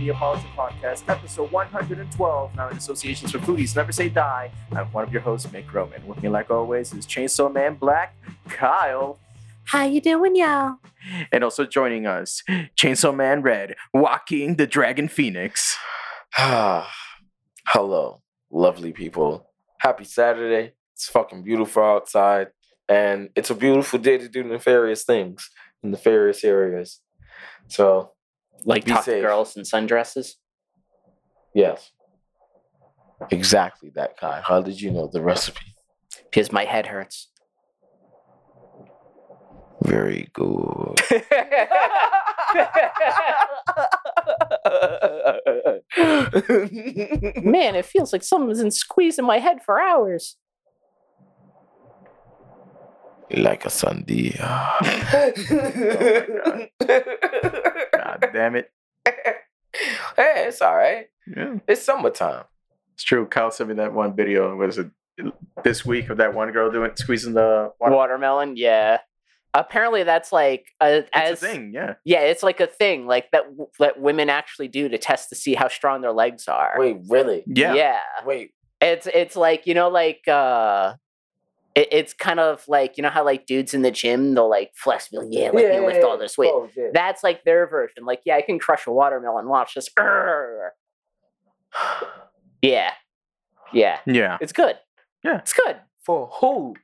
the Neopolitan Podcast, episode 112, now in associations for foodies. Never say die. I'm one of your hosts, Mick Roman. With me, like always, is Chainsaw Man Black, Kyle. How you doing, y'all? And also joining us, Chainsaw Man Red, Joaquin the Dragon Phoenix. Ah, hello, lovely people. Happy Saturday. It's fucking beautiful outside, and it's a beautiful day to do nefarious things in nefarious areas. So, Like Be talk to girls in sundresses? yes, exactly that, Kai. How did you know the recipe? Because my head hurts. Very good. Man, it feels like someone's been squeezing my head for hours. like a sandia. Oh God damn it. hey, it's all right. Yeah. It's summertime. It's true. Kyle sent me that one video. Was it this week of that one girl doing squeezing the water? Watermelon, yeah. Apparently, that's like a, It's as a thing, yeah. yeah, it's like a thing like that w- that women actually do to test to see how strong their legs are. Wait, really? Yeah. yeah. Wait. It's it's like you know like uh, it, it's kind of like you know how like dudes in the gym they'll like flex, be like, yeah, let me lift all this weight. Oh, yeah. That's like their version. Like, yeah, I can crush a watermelon. Watch this. Yeah, yeah, Yeah. it's good. Yeah. it's good For who?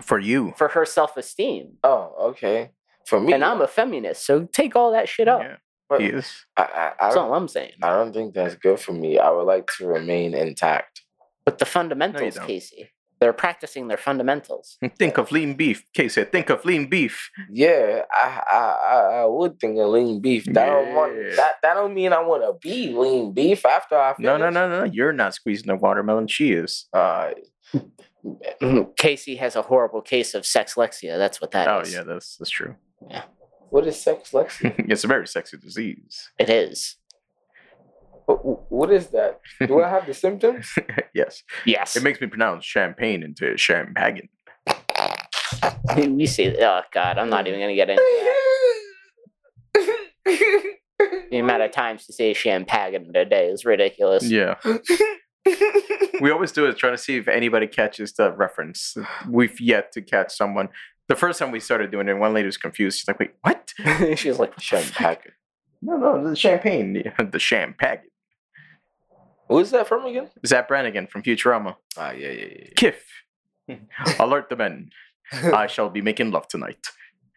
For you. for her self esteem. Oh, okay. For me, And I'm a feminist, so take all that shit up. Yeah. but He is. I, I, I, That's don't, all I'm saying. I don't think that's good for me. I would like to remain intact. But the fundamentals, don't. Casey, they're practicing their fundamentals. Think of lean beef. Casey, think of lean beef. Yeah, I, I, I, I would think of lean beef. That don't want that. That don't mean I want to be lean beef after I finish. No, no, no, no. You're not squeezing the watermelon. She is. Uh, Casey has a horrible case of sexlexia. That's what that Oh, is. yeah, that's that's true. Yeah. what is sex, Lexi? it's a very sexy disease. It is. What- what is that? Do I have the symptoms? yes. Yes. It makes me pronounce champagne into champagne. you see, oh, God, I'm not even going to get into that. The amount of times to say champagne in a day is ridiculous. Yeah. We always do it, trying to see if anybody catches the reference. We've yet to catch someone. The first time we started doing it, one lady was confused. She's like, wait, what? She's like, Champagne. No, no, the champagne. Yeah, the champagne. Who's that from again? Zapp Brannigan from Futurama. Ah, yeah, yeah, yeah. Kif. Alert the men. I shall be making love tonight.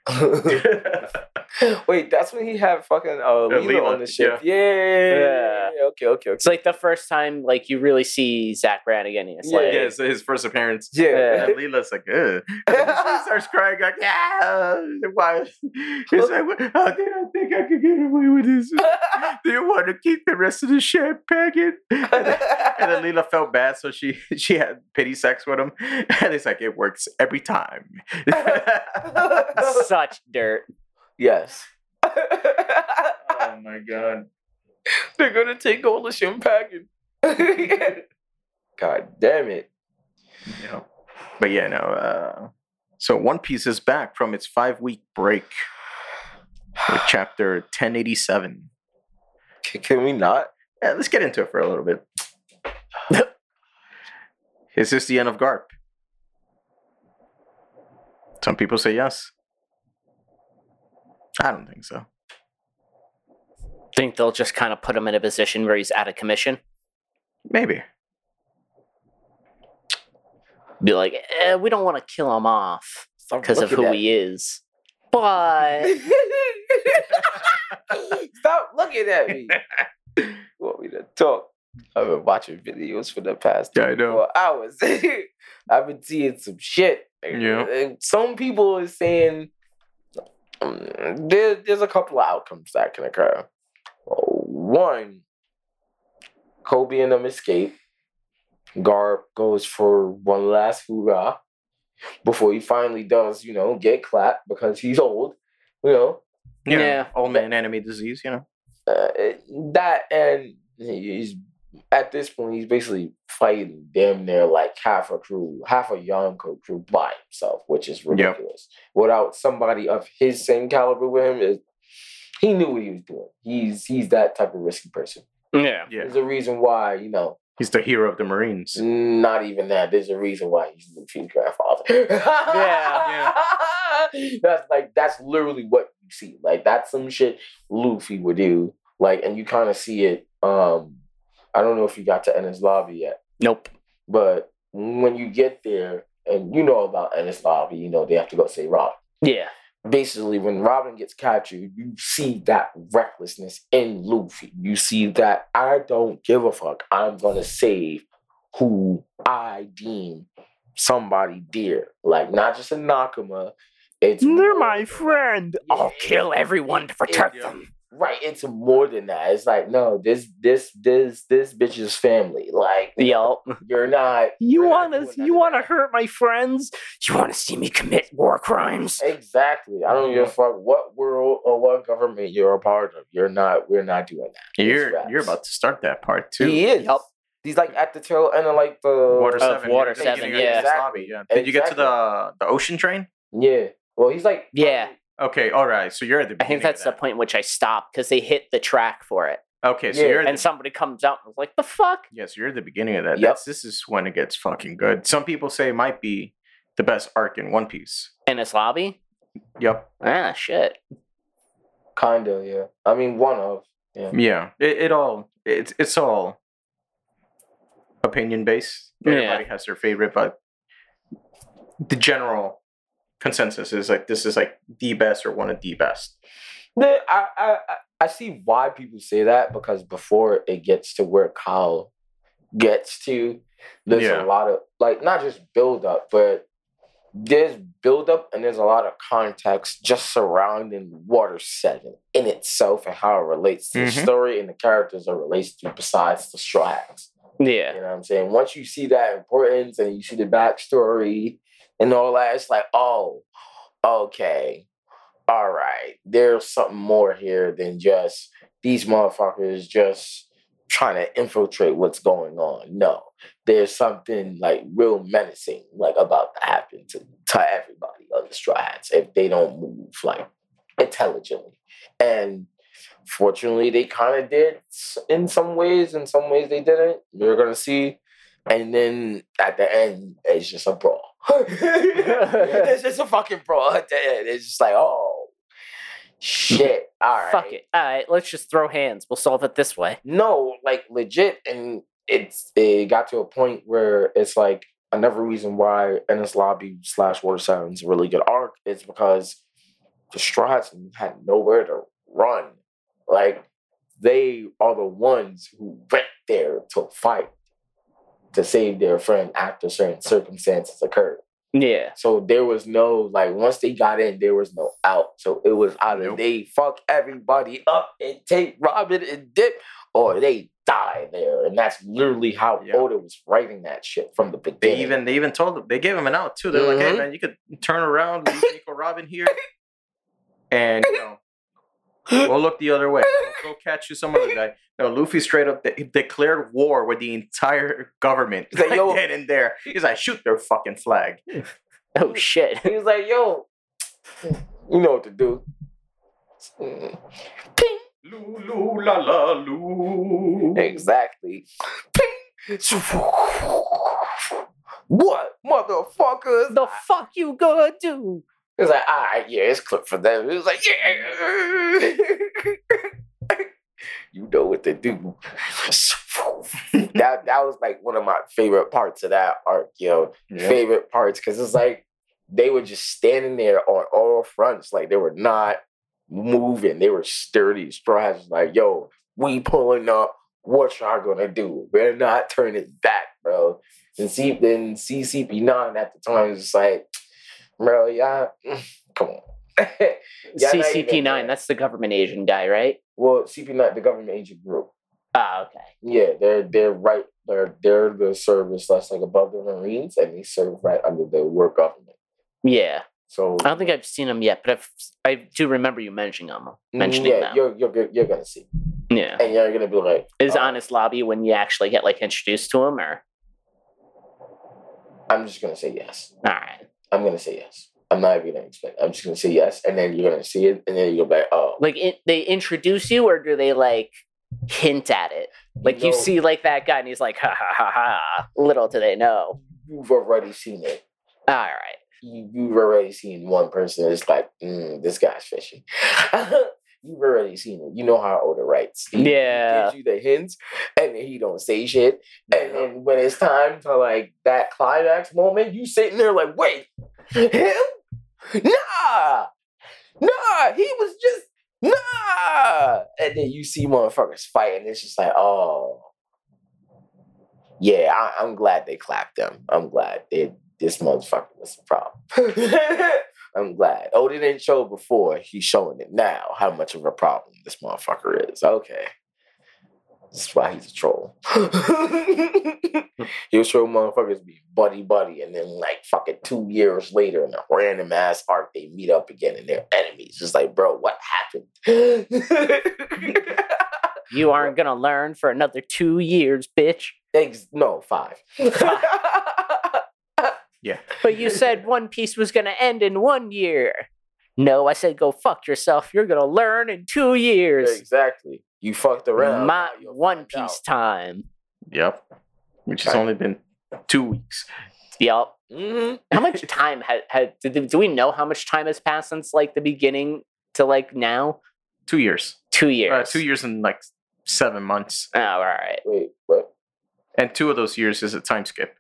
Wait, that's when he had fucking uh, Leela, Leela, on the ship. Yeah. yeah. Yeah. Okay, okay, okay. it's like the first time like you really see Zapp Brannigan. It's Yeah. like, yeah, it's his first appearance. Yeah. And Leela's like, Ugh. She starts crying, like, yeah. Why? It's like, how did I think I could get away with this? Do you want to keep the rest of the ship champagne? And then, and then Leela felt bad, so she she had pity sex with him. And it's like, it works every time. such dirt. yes. oh my god. They're gonna take all the champagne. God damn it. You know. But yeah, no. Uh, so One Piece is back from its five week break with chapter 1087. C- Can we not? Yeah, let's get into it for a little bit. Is this the end of Garp? Some people say yes. I don't think so. Think they'll just kind of put him in a position where he's out of commission. Maybe. Be like, eh, we don't want to kill him off because of who at he is. But Stop looking at me. You want me to talk? I've been watching videos for the past Yeah, I know. 24 hours. I've been seeing some shit. Yeah. And Some people are saying um, there, there's a couple of outcomes that can occur. One, Koby and them escape. Garp goes for one last hoorah before he finally does, you know, get clapped because he's old. You know, You know, Yeah. Old man enemy disease, you know. uh, that and he's at this point he's basically fighting damn near like half a crew, half a Yonko crew by himself, which is ridiculous. Without somebody of his same caliber with him, is he knew what he was doing. He's he's that type of risky person. Yeah. Yeah. There's a reason why, you know, He's the hero of the Marines. not even that. There's a reason why he's Luffy's grandfather. Yeah, That's like that's literally what you see. Like that's some shit Luffy would do. Like, and you kind of see it. Um, I don't know if you got to Enies Lobby yet, Nope. but when you get there, and you know about Enies Lobby, you know they have to go say Rob. Yeah. basically when Robin gets captured, you see that recklessness in Luffy. You see that I don't give a fuck. I'm gonna save who I deem somebody dear. Like not just a Nakama. It's more- friend. I'll kill everyone to protect Yeah. them. Right, it's more than that. It's like, no, this this this this bitch's family. Like Yup. you're not You you're want doing to? none You want to hurt my friends? You want to see me commit war crimes? Exactly. I don't give a fuck what world or what government you're a part of. You're not we're not doing that. You're you're about to start that part too. He is. Yup. He's like at the tail end of like the Water Of seven. Water seven, yeah. into this lobby, yeah. Did you get to the the ocean train? Yeah. Well, he's like Yeah. Okay, all right. So you're at the I think that's the point in which I stopped because they hit the track for it. Okay, so Yeah, you're at and the, somebody comes out and was like, "The fuck." yes, you're at the beginning of that. Yep. That's this is when it gets fucking good. Some people say it might be the best arc in One Piece. In its lobby? Yep. Ah, shit. kinda, yeah. I mean one of. Yeah. Yeah. It, it all it's it's all opinion based. Yeah. Everybody has their favorite, but the general consensus is like this is like the best or one of the best. I, I I- I see why people say that because before it gets to where Kyle gets to, there's Yeah. a lot of like not just build up, but there's build up and there's a lot of context just surrounding Water Seven in itself and how it relates to Mhm. the story and the characters it relates to besides the Straw Hats. Yeah. You know what I'm saying? Once you see that importance and you see the backstory and all that, it's like, oh, okay, all right. There's something more here than just these motherfuckers just trying to infiltrate what's going on. No, there's something like real menacing, like about to happen to, to everybody on the Straw Hats if they don't move like intelligently. And fortunately, they kind of did in some ways. In some ways, they didn't. You're gonna see. And then at the end, it's just a brawl. it's just a fucking brawl at the end. It's just like, oh, shit. All right. Fuck it. All right, let's just throw hands. We'll solve it this way. No, like legit, and it's it got to a point where it's like another reason why Enies Lobby slash Water a really good arc is because the Straw Hats had nowhere to run. Like they are the ones who went there to fight to save their friend after certain circumstances occurred. Yeah. So there was no like once they got in, there was no out. So it was either Nope. they fuck everybody up and take Robin and dip, or they die there. And that's literally how Yeah. Oda was writing that shit from the beginning. They even they even told them they gave him an out too. They're like, hey Mhm. man, you could turn around, leave Nico Robin here, and you know we'll look the other way. We'll go catch you some other guy. No, Luffy straight up de- declared war with the entire government. He's like, yo- get in there. He's like, shoot their fucking flag. Oh shit. he was like, yo, you know what to do. Ping. Lulu la la loo. Exactly. Ping. What, motherfuckers? The fuck you gonna do? It was like, all right, yeah, it's clip for them. It was like, yeah. you know what to do. that that was like one of my favorite parts of that arc, yo. Favorite parts because it's like they were just standing there on all fronts, like they were not moving. They were sturdy. Straw Hats was like, yo, we pulling up. What y'all gonna do? We're not turning back, bro. And see, then CCP9 at the time was just like, bro, y'all, come on. Y'all not even CCP9, there. that's the government Asian guy, right? Well, CP9, the government agent group. Ah, okay. Yeah, they're they're right. They're they're the service that's like above the Marines, and they serve right under the war government. Yeah. So I don't think I've seen them yet, but I've, I do remember you mentioning. Mentioning Mm, yeah, them. you're you're you're gonna see, Yeah. and you're gonna be like, Is uh, Enies Lobby when you actually get like introduced to him or I'm just gonna say yes. all right. I'm gonna say yes. I'm not even gonna explain. I'm just gonna say yes, and then you're gonna see it, and then you go back. Oh, Like it, they introduce you, or do they like hint at it? Like you know, see like that guy, and he's like, ha ha ha ha. Little do they know. you've already seen it. All right. You, you've already seen one person. It's like, mm, this guy's fishy. you've already seen it. You know how Oda writes. He, he Yeah. gives you the hints, and then he don't say shit. And then when it's time to like that climax moment, you sitting there like, wait, him? Nah, nah, he was just nah. And then you see motherfuckers fight, and it's just like, oh, yeah. I, I'm glad they clapped them. I'm glad they, this motherfucker was the problem. I'm glad. Oh, they didn't show before. He's showing it now. How much of a problem this motherfucker is. Okay. That's why he's a troll. He'll show motherfuckers be buddy buddy, and then like fucking two years later in a random ass arc, they meet up again and they're enemies. It's like, bro, what happened? You aren't gonna learn for another two years, bitch. Ex- no, five. But you said One Piece was gonna end in one year. No, I said go fuck yourself. You're gonna learn in two years. exactly. You fucked around. My One find Piece time. Yep. Which has only been two weeks. Yup. Mhm. How much time had had do, do we know how much time has passed since like the beginning to like now? Two years. Two years. Uh, two years and like seven months. Oh, all right. Wait, what? And two of those years is a time skip.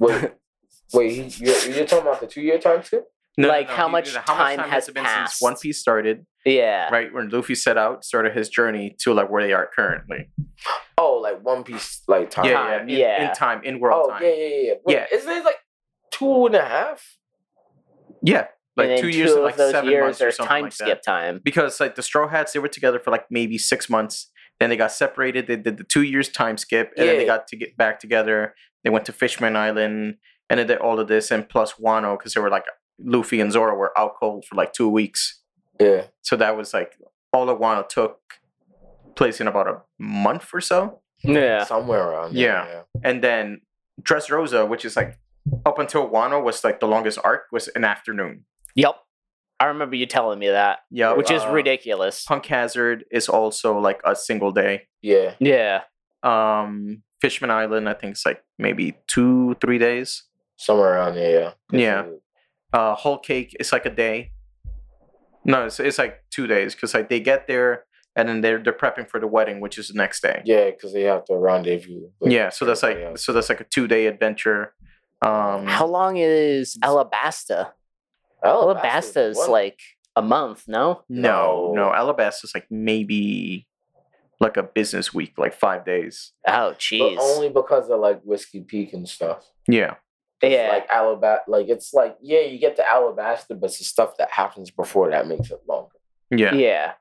Wait, wait. he- You're, you're talking about the two-year time skip? Like, how he much how time much time has it been since One? Piece started? Yeah. Right when Luffy set out, started his journey to like where they are currently. Oh, like One Piece, like time. Yeah, yeah, in, yeah. in time, in world Oh, time. yeah, yeah, yeah. Wait, Yeah. Isn't it like two and a half? Yeah, like and then two years two of like those seven years months or are something time like skip that. time. Because like the Straw Hats, they were together for like maybe six months. Then they got separated. They did the two years time skip, and then they got to get back together. They went to Fishman Island, and then did all of this, and plus Wano, because they were like Luffy and Zoro were out cold for like two weeks. Yeah. So that was like all of Wano took place in about a month or so. Yeah. Somewhere around there. Yeah. And then Dressrosa, which is like up until Wano was like the longest arc, was an afternoon. Yep. I remember you telling me that, Yeah, which is uh, ridiculous. Punk Hazard is also like a single day. Yeah. Yeah. Um, Fishman Island, I think it's like maybe two, three days. Somewhere around there. Yeah. Yeah. Uh, Whole Cake It's like a day. No, it's, it's like two days because like they get there and then they're they're prepping for the wedding, which is the next day. Yeah, because they have to rendezvous. with Yeah, so that's like everybody else. so that's like a two day adventure. Um, How long is Alabasta? Alabasta's Alabasta is one- like a month, no? no, no, No. Alabasta's like maybe like a business week, like five days. Oh, but jeez. only because of like Whiskey Peak and stuff. Yeah, It's Yeah. Like Alabasta, like it's like yeah, you get the Alabasta, but it's the stuff that happens before that makes it longer. yeah, Yeah.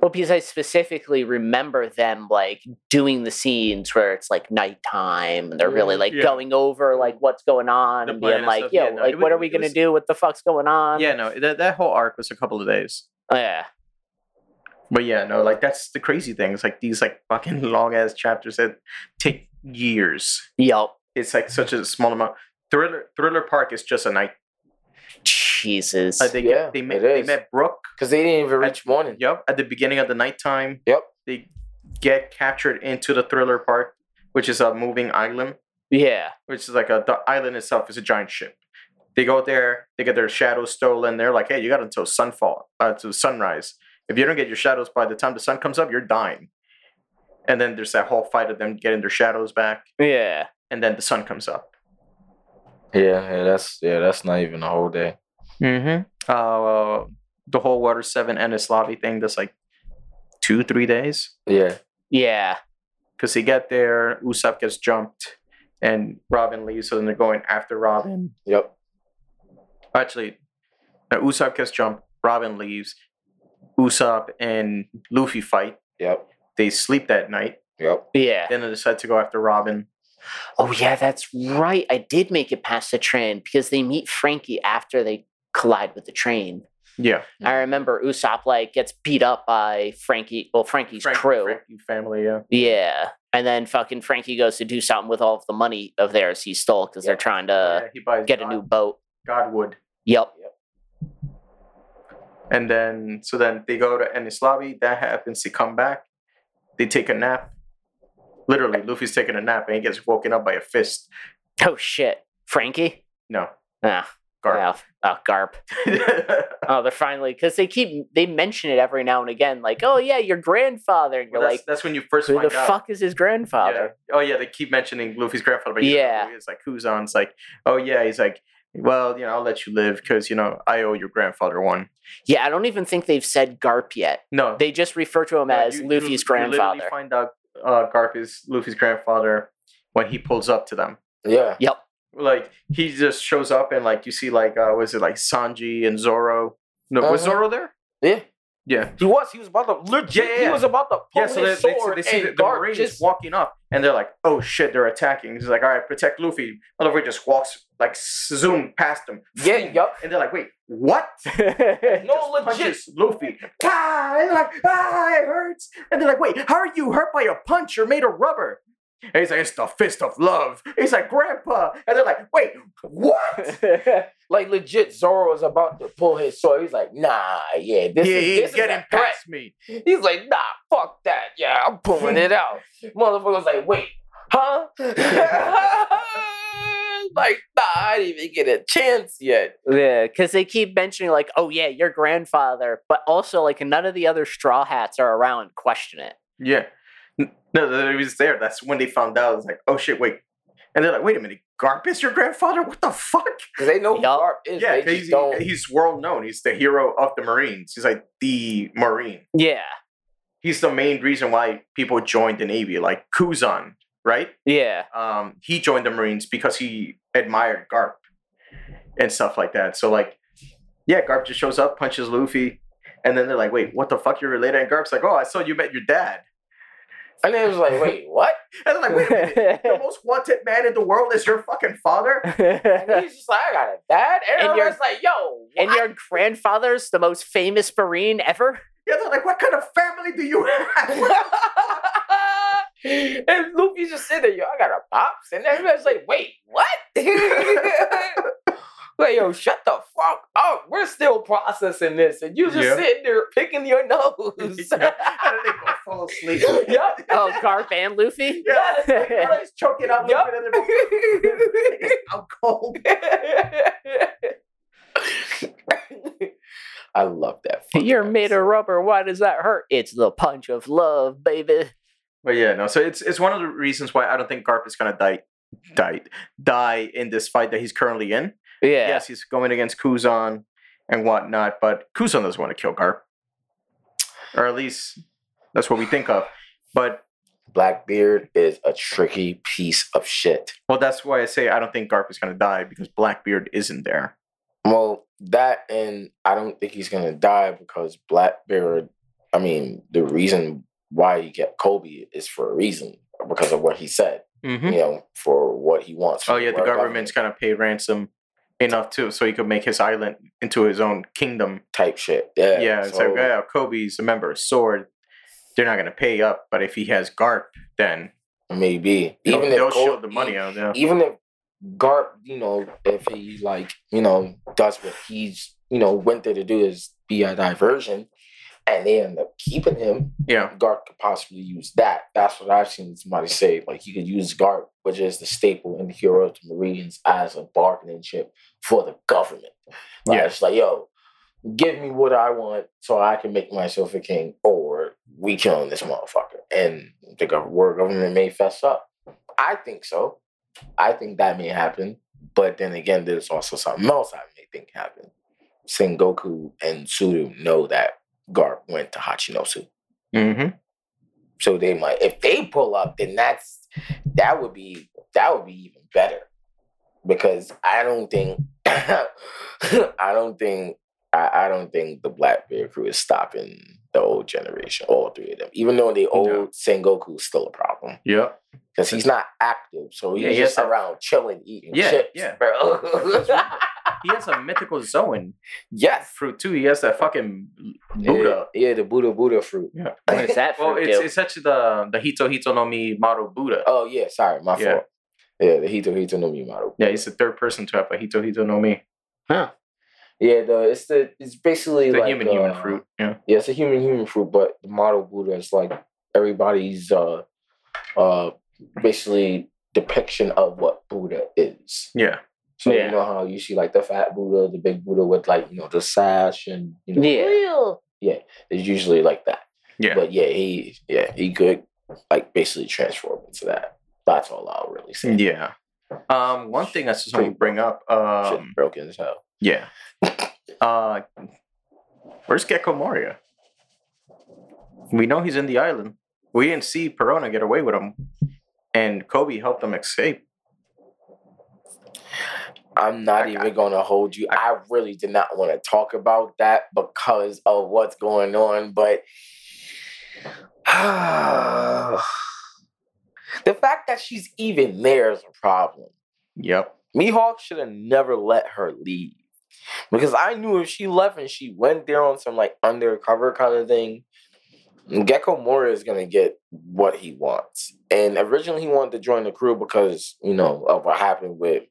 Well, because I specifically remember them like doing the scenes where it's like nighttime and they're really Mhm. like Yeah. going over like what's going on The and being and like, stuff. yo, Yeah, no, like it what are we gonna was- do? What the fuck's going on? yeah. No, that that whole arc was a couple of days. Oh, yeah. But yeah, no, like that's the crazy thing. It's like these like fucking long ass chapters that take years. Yup. It's like such a small amount. Thriller Thriller Bark is just a night. Jesus. Uh, they Yeah, they met it they met Brook. Because they didn't even At- reach morning. Yep, at the beginning of the nighttime. Yep. They get captured into the Thriller Bark, which is a moving island. yeah. which is like a the island itself is a giant ship. They go there, they get their shadows stolen. They're like, hey, you got until sunfall, uh, to sunrise. If you don't get your shadows by the time the sun comes up, you're dying. And then there's that whole fight of them getting their shadows back, Yeah. And then the sun comes up. Yeah, yeah, that's yeah, that's not even a whole day. Mm-hmm. Uh, the whole Water Seven and Slavi thing. That's like two, three days Yeah. Yeah. because they get there. Usopp gets jumped, and Robin leaves. So then they're going after Robin. Yep. Actually, Usopp gets jumped. Robin leaves. Usopp and Luffy fight. Yep. They sleep that night. Yep. Yeah. Then they decide to go after Robin. Oh yeah, that's right. I did make it past the train because they meet Franky after they collide with the train. Yeah, I mm-hmm. remember Usopp like gets beat up by Franky, well Franky's Frank- crew. Franky family. Yeah, Yeah. And then fucking Franky goes to do something with all of the money of theirs he stole because Yeah. they're trying to Yeah, he buys get a new boat. Godwood. Yep. And then, so then they go to Enies Lobby. That happens. They come back. They take a nap. Literally, Luffy's taking a nap and he gets woken up by a fist. Oh shit. Franky? No, Ah, Garp. wow. Oh, Garp. Oh, they're finally because they keep they mention it every now and again, like, oh yeah, your grandfather. And you're Well, that's, like, that's when you first who find the out. fuck is his grandfather? Yeah. Oh yeah, they keep mentioning Luffy's grandfather, but you don't know Yeah. is. like who's on? It's like, oh yeah, he's like, well, you know, I'll let you live because you know I owe your grandfather one. Yeah, I don't even think they've said Garp yet. No, They just refer to him no, as you- you- Luffy's you literally grandfather. find out uh, Garp is Luffy's grandfather when he pulls up to them. Yeah. Yep. Like he just shows up and like you see like uh was it like Sanji and Zoro? No, was Uh-huh. Zoro there? Yeah. Yeah. He was. He was about to legit. Yeah, yeah, He was about to pull Yeah, so they, his they, sword they see and the, the Garp Marines just walking up, and they're like, "Oh shit, they're attacking!" He's like, "All right, protect Luffy." Luffy just walks like zoom past them. Yeah, yup. And they're like, "Wait, what?" No, Just legit. Luffy. Ah, and like, "Ah, it hurts!" And they're like, "Wait, how are you hurt by a punch? You're made of rubber." And he's like, "It's the fist of love." He's like, "Grandpa," and they're like, "Wait, what?" like legit. Zoro is about to pull his sword. He's like, Nah, yeah, this yeah, is he's this is getting a threat. past me. He's like, Nah, fuck that. Yeah, I'm pulling it out. Motherfucker's like, Wait, huh? Like, nah, I didn't even get a chance yet. Yeah, because they keep mentioning like, oh yeah, your grandfather, but also like none of the other Straw Hats are around. Question it. Yeah. No, he was there. That's when they found out. It's like, oh shit, wait. And they're like, wait a minute, Garp is your grandfather? What the fuck? Because they know Yup. Garp is. Yeah, he's, he's world known. He's the hero of the Marines. He's like the Marine. Yeah, He's the main reason why people joined the Navy, like Kuzan, right? yeah, Um, he joined the Marines because he admired Garp and stuff like that. So like, yeah, Garp just shows up, punches Luffy, and then they're like, wait, what the fuck? You're related? And Garp's like, oh, I saw you met your dad. And then it was like, Wait, what? And they're like, wait a minute. the most wanted man in the world is your fucking father? And he's just like, I got a dad. And, And everyone's like, Yo, and your grandfather's the most famous Marine ever. Yeah, they're like, what kind of family do you have? And Luffy's just sitting there, yo, I got a pops. And everybody's like, wait, what? like, yo, shut the fuck up. We're still processing this. And you just Yeah. sitting there picking your nose. Yeah. And then they both fall asleep. Yup. Oh, Garp and Luffy. Yeah, like, Carly's choking out Yup. Luffy, and then they're cold. I love that. You're made of rubber. Why does that hurt? It's the punch of love, baby. But yeah, no. So it's it's one of the reasons why I don't think Garp is gonna die, die, die in this fight that he's currently in. Yeah. Yes, he's going against Kuzan and whatnot, but Kuzan doesn't want to kill Garp, or at least that's what we think of. But Blackbeard is a tricky piece of shit. well, that's why I say I don't think Garp is gonna die because Blackbeard isn't there. Well, that and I don't think he's gonna die because Blackbeard. I mean, the reason why he kept Koby is for a reason because of what he said. Mm-hmm. You know, for what he wants. Oh yeah, the government's government gonna pay ransom enough too, so he could make his island into his own kingdom. type shit. Yeah, Yeah, it's so- like yeah, Koby's a member of Sword. They're not gonna pay up, but if he has Garp, then maybe they'll, even they'll if shield the money out. Yeah. even if Garp, you know, if he like, you know, does what he's, you know, went there to do is be a diversion, and they end up keeping him, Yeah. Garp could possibly use that. That's what I've seen somebody say. Like you could use Garp, which is the staple and the hero of the Marines, as a bargaining chip for the government. Like, Yeah. It's like, yo, give me what I want so I can make myself a king, or we killing this motherfucker. And the world government may fess up. I think so. I think that may happen. But then again, there's also something else I may think happen. Sengoku and Tsuru know that Garp went to Hachinosu. Mm-hmm. So they might if they pull up, then that's that would be that would be even better. Because I don't think I don't think I, I don't think the Blackbeard crew is stopping the old generation, all three of them. Even though the old No. Sengoku's still a problem. Yeah. Because he's not active. So he's Yeah, just around chilling, eating Yeah, chips. yeah. Bro. He has a mythical Zoan yes. fruit too. He has that fucking Buddha. Yeah, yeah, the Buddha Buddha fruit. Yeah. What is that Well, it's it's actually the the Hito Hito no Mi model Buddha. Oh yeah, sorry, my Yeah. fault. Yeah, the Hito Hito no Mi model. Yeah, he's the third person to have a Hito Hito no Mi. Huh. Yeah, the it's the it's basically The like human human uh, fruit. Yeah. Yeah, it's a human human fruit, but the model Buddha is like everybody's uh uh basically depiction of what Buddha is. Yeah. So Yeah. you know how you see like the fat Buddha, the big Buddha with like you know the sash and you know Yeah. yeah, it's usually like that. Yeah. But yeah, he yeah he could like basically transform into that. That's all I'll really say. Yeah. Um, one thing I just want to bring up. Shit Um, broken as hell. yeah. Uh, where's Gecko Moria? We know he's in the island. We didn't see Perona get away with him, and Koby helped him escape. I'm not I- even gonna hold you. I really did not want to talk about that because of what's going on, but the fact that she's even there is a problem. Yep. Mihawk should have never let her leave. Because I knew if she left and she went there on some like undercover kind of thing, Gecko Moria is gonna get what he wants. And originally he wanted to join the crew because, you know, of what happened with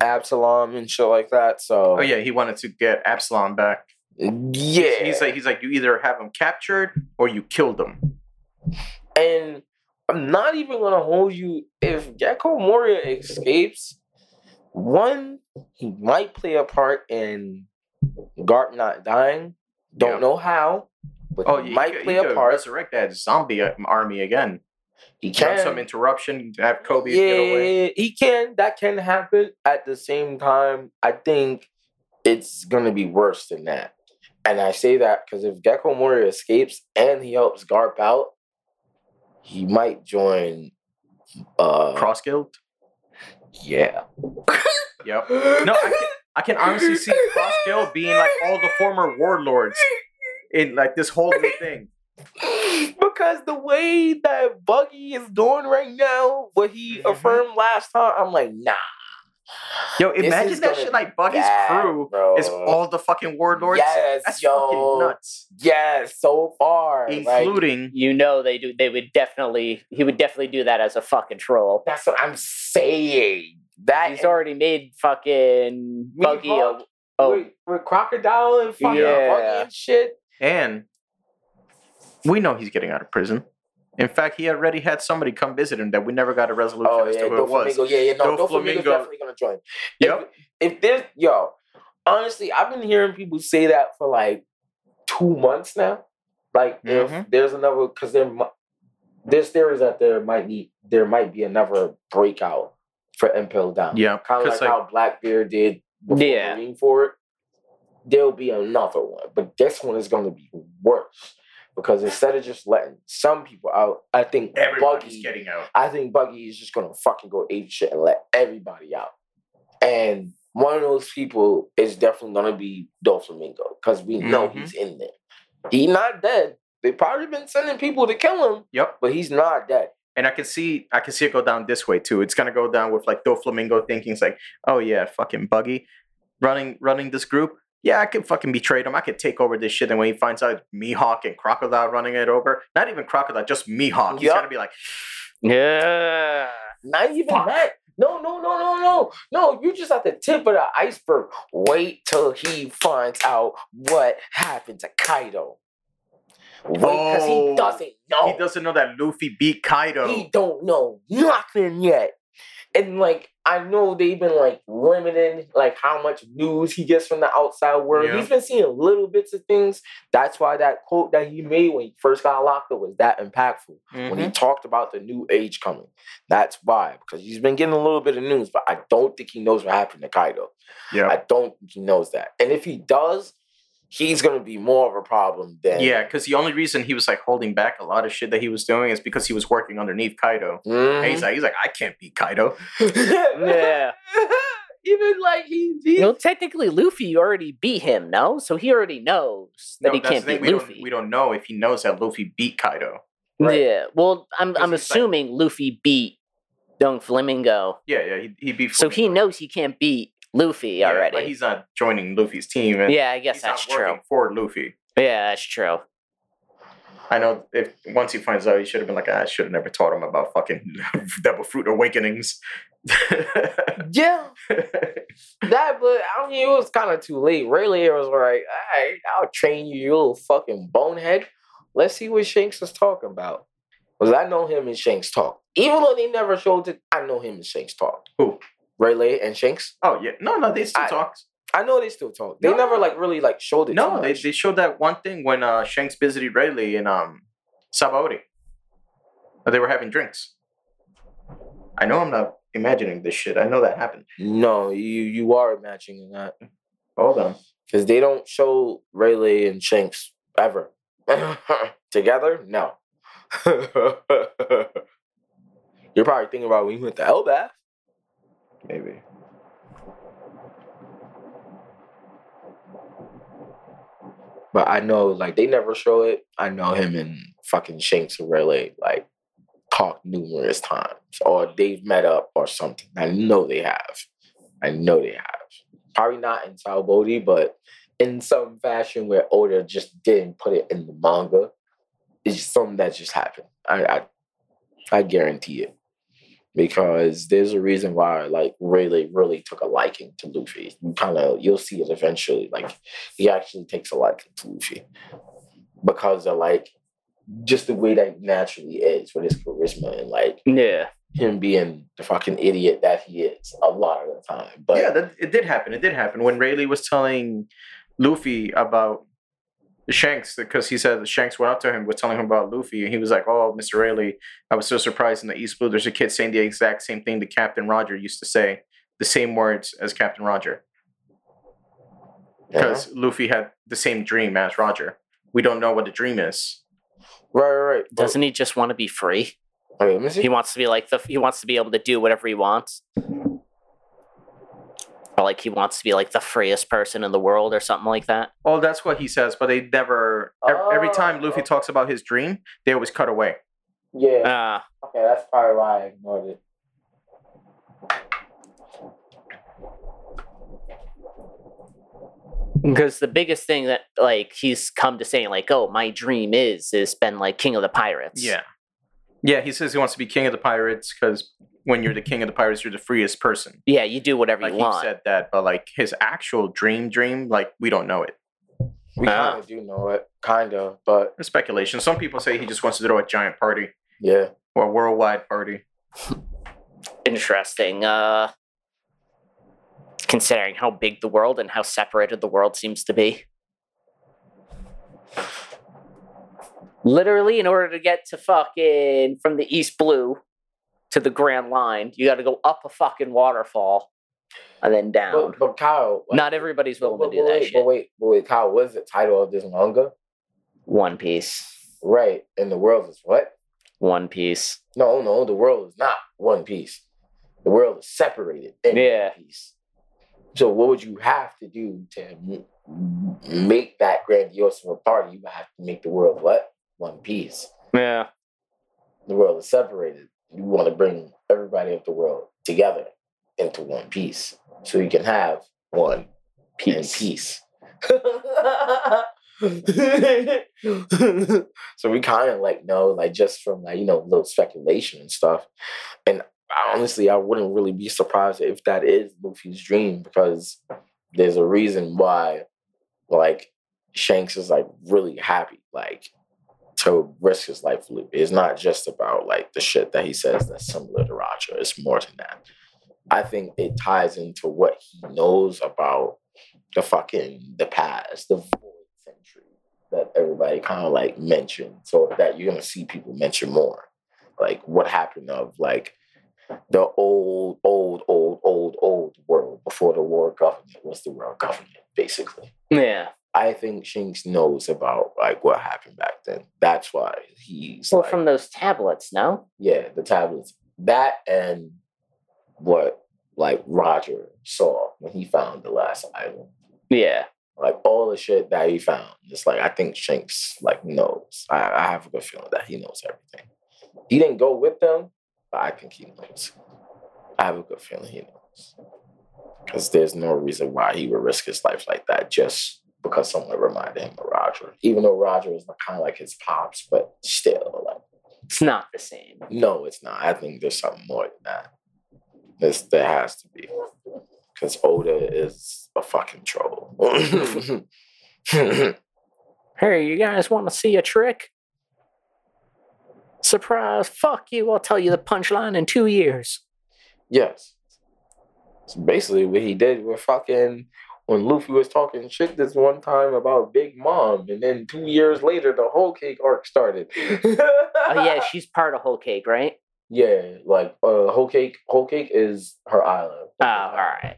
Absalom and shit like that. So Oh yeah, he wanted to get Absalom back. yeah. He's like, he's like, you either have him captured or you killed him. And I'm not even gonna hold you. If Gecko Moria escapes, one, he might play a part in Garp not dying. Don't Yeah. know how, but Oh, he might play you a part. Resurrect that zombie uh, army again. He can Have some interruption. To have Koby get away. yeah, he can. That can happen. At the same time, I think it's gonna be worse than that. And I say that because if Gecko Moria escapes and he helps Garp out, he might join. Uh, Cross Guild. yeah. Yep. No, I can, I can honestly see Cross Guild being like all the former warlords in like this whole new thing. because the way that Buggy is doing right now, what he Mhm. affirmed last time, I'm like, nah. Yo, imagine that shit like Buggy's bad, crew bro. is all the fucking warlords. Yes, That's yo. fucking nuts. Yes, so far. like, Including You know they do. They would definitely. He would definitely do that as a fucking troll. that's what I'm saying. That He's already made fucking We Buggy. A, hawk- oh, with, with crocodile and fucking Yeah. Buggy and shit. and we know he's getting out of prison. In fact, he already had somebody come visit him that we never got a resolution Oh as yeah, to who it was. Doflamingo. Yeah, yeah, no, Doflamingo- Doflamingo's definitely gonna join. Yep. If, if there's yo, honestly, I've been hearing people say that for like two months now. Like Mhm. if there's another, because there, mi- there's theories that there might be there might be another breakout for Impel Down. Yeah, kind of 'cause, like, like- how Blackbeard did before Yeah. Marine for it. There'll be another one, but this one is going to be worse because instead of just letting some people out, I think Everybody's Buggy getting out. I think Buggy is just gonna fucking go ape shit and let everybody out. And one of those people is definitely gonna be Doflamingo because we know Mhm. he's in there. He's not dead. They probably been sending people to kill him, Yep. but he's not dead. And I can see I can see it go down this way too. It's gonna go down with like Doflamingo thinking it's like, oh yeah, fucking Buggy running running this group. Yeah, I could fucking betray him. I could take over this shit. And when he finds out Mihawk and Crocodile running it over, not even Crocodile, just Mihawk, he's gonna be like, yeah. Not even Fuck. that. No, no, no, no, no. No, you're just at the tip of the iceberg. Wait till he finds out what happened to Kaido. Wait, because Oh, he doesn't know. he doesn't know that Luffy beat Kaido. He don't know nothing yet. And like I know they've been like limiting like how much news he gets from the outside world. Yeah. He's been seeing little bits of things. That's why that quote that he made when he first got locked up was that impactful. When he Mhm. talked about the new age coming. That's why. Because he's been getting a little bit of news, but I don't think he knows what happened to Kaido. Yeah. I don't think he knows that. And if he does, he's gonna be more of a problem than Yeah, because the only reason he was like holding back a lot of shit that he was doing is because he was working underneath Kaido. And Mhm. he's like, he's like, I can't beat Kaido. Yeah. Even like he, he Well, technically, Luffy already beat him, no? So he already knows that No, he can't beat we Luffy. Don't, we don't know if he knows that Luffy beat Kaido. Right. Yeah. Well, I'm 'Cause I'm he's like- assuming Luffy beat Don Flamingo, Yeah, yeah, he, he beat. so he knows he can't beat Luffy Yeah, already. But he's not joining Luffy's team. And yeah, I guess he's that's not true. working for Luffy. Yeah, that's true. I know if once he finds out, he should have been like, "Ah, I should have never taught him about fucking Devil Fruit Awakenings. Yeah, that, but I mean, it was kind of too late. Really, it was like, all right, I'll train you, you little fucking bonehead. Let's see what Shanks is talking about. Because I know him and Shanks talk. Even though they never showed it, I know him and Shanks talk. Who? Rayleigh and Shanks. oh yeah, no, no, they still I- talk. I know they still talk. They No. never like really like showed it. No, they, they showed that one thing when uh, Shanks visited Rayleigh in um, Sabaody. They were having drinks. I know I'm not imagining this shit. I know that happened. No, you you are imagining that Hold on. because they don't show Rayleigh and Shanks ever together. No. You're probably thinking about when you went to Elbaph. Maybe. But I know, like, they never show it. I know him and fucking Shanks Rayleigh, like, talked numerous times, or they've met up or something. I know they have. I know they have. Probably not in Sabaody, but in some fashion where Oda just didn't put it in the manga. It's something that just happened. I, I, I guarantee it. Because there's a reason why, I like, Rayleigh really took a liking to Luffy. You kind of, you'll see it eventually. Like, he actually takes a liking to Luffy because of like just the way that he naturally is with his charisma and like Yeah. him being the fucking idiot that he is a lot of the time. But yeah, that, it did happen. It did happen when Rayleigh was telling Luffy about Shanks because he said that Shanks went up to him was telling him about Luffy and he was like, "Oh, Mr. Rayleigh, I was so surprised in the East Blue. There's a kid saying the exact same thing that Captain Roger used to say, the same words as Captain Roger, yeah. because Luffy had the same dream as Roger. We don't know what the dream is. right, right, right. Doesn't he just want to be free? Oh, okay, let me see. He wants to be like the he wants to be able to do whatever he wants. Or like he wants to be like the freest person in the world or something like that. Oh, that's what he says, but they never. ev- every time Oh, Luffy okay. talks about his dream, they always cut away. Yeah. Ah, okay, that's probably why I ignored it. because the biggest thing that like he's come to saying like, oh, my dream is is been like king of the pirates. Yeah. Yeah, he says he wants to be king of the pirates because when you're the king of the pirates, you're the freest person. Yeah, you do whatever Like you he want. said that, but like his actual dream, dream, like we don't know it. We Ah. kind of do know it, kind of, but There's speculation. Some people say he just wants to throw a giant party yeah. or a worldwide party. Interesting. Uh considering how big the world and how separated the world seems to be. Literally, in order to get to fucking from the East Blue to the Grand Line, you got to go up a fucking waterfall and then down. But, but Kyle, like, Not everybody's but, willing but, to do but that wait, shit. but wait, but wait, Kyle, what is the title of this manga? One Piece. Right, and the world is what? One Piece. No, no, the world is not one piece. The world is separated in Yeah. one piece. So what would you have to do to make that grandiose of a party? You have to make the world what? One piece. Yeah. The world is separated. You want to bring everybody of the world together into one piece. So you can have one Peace. peace. so we kind of like know, like just from like you know little speculation and stuff. And honestly, I wouldn't really be surprised if that is Luffy's dream because there's a reason why, like Shanks is like really happy, like to risk his life for Luffy. It's not just about like the shit that he says that's similar to Roger. It's more than that. I think it ties into what he knows about the fucking the past, the void century that everybody kind of like mentioned, so that you're gonna see people mention more, like what happened of like the old, old, old, old, old world before the war government was the world government, basically. Yeah. I think Shanks knows about like what happened back then. That's why he's Well, like, from those tablets, no? yeah, the tablets. That and what like Roger saw when he found the last island. Yeah. Like all the shit that he found. It's like I think Shanks like knows. I, I have a good feeling that he knows everything. He didn't go with them, but I think he knows. I have a good feeling he knows. Because there's no reason why he would risk his life like that just because someone reminded him of Roger. Even though Roger is kind of like his pops, but still, like, It's not the same. no, it's not. I think there's something more than that. This there has to be. Because Oda is a fucking troll. Hey, you guys want to see a trick? Surprise! Fuck you! I'll tell you the punchline in two years. yes. It's basically what he did with fucking when Luffy was talking shit this one time about Big Mom, and then two years later the whole cake arc started. Oh yeah, she's part of Whole Cake, right? Yeah, like uh whole cake whole cake is her island. Oh, all right.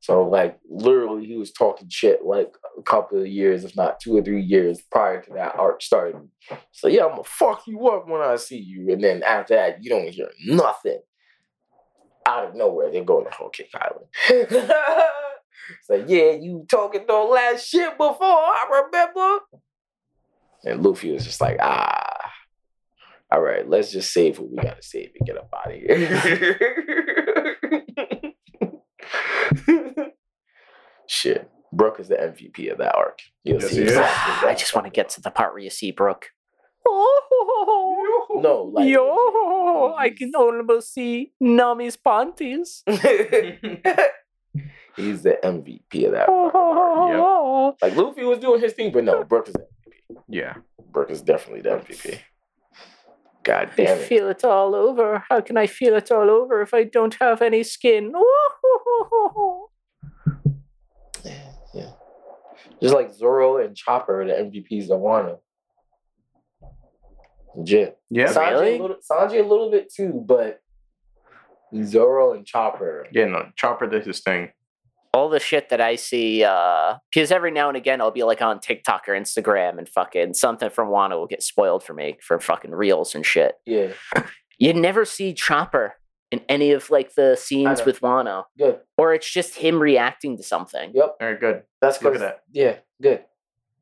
So like literally he was talking shit like a couple of years, if not two or three years prior to that arc starting. So yeah, I'm gonna fuck you up when I see you. And then after that, you don't hear nothing. Out of nowhere, they're going to Whole Cake Island. so yeah, you talking all last shit before, I remember. And Luffy was just like, ah. All right, let's just save what we gotta save and get up out of here. Shit. Brook is the MVP of that arc. You'll Yes, see. he is. exactly. I just want to get to the part where you see Brook. No, like Yo, I can almost see Nami's panties. He's the MVP of that. fucking arc. Like Luffy was doing his thing, but no, Brook is the MVP. Yeah. Brook is definitely the MVP. God I damn it. feel it all over. How can I feel it all over if I don't have any skin? Yeah. Yeah. Just like Zoro and Chopper, the MVPs of Wano. Legit. Yeah. Sanji, Really? a little, Sanji a little bit too, but Zoro and Chopper. Yeah, no, Chopper did his thing. All the shit that I see, uh, because every now and again I'll be like on TikTok or Instagram and fucking something from Wano will get spoiled for me for fucking reels and shit. Yeah, You never see Chopper in any of like the scenes with Wano, good. or it's just him reacting to something. Yep, All right, good. that's Look because at that. yeah, good.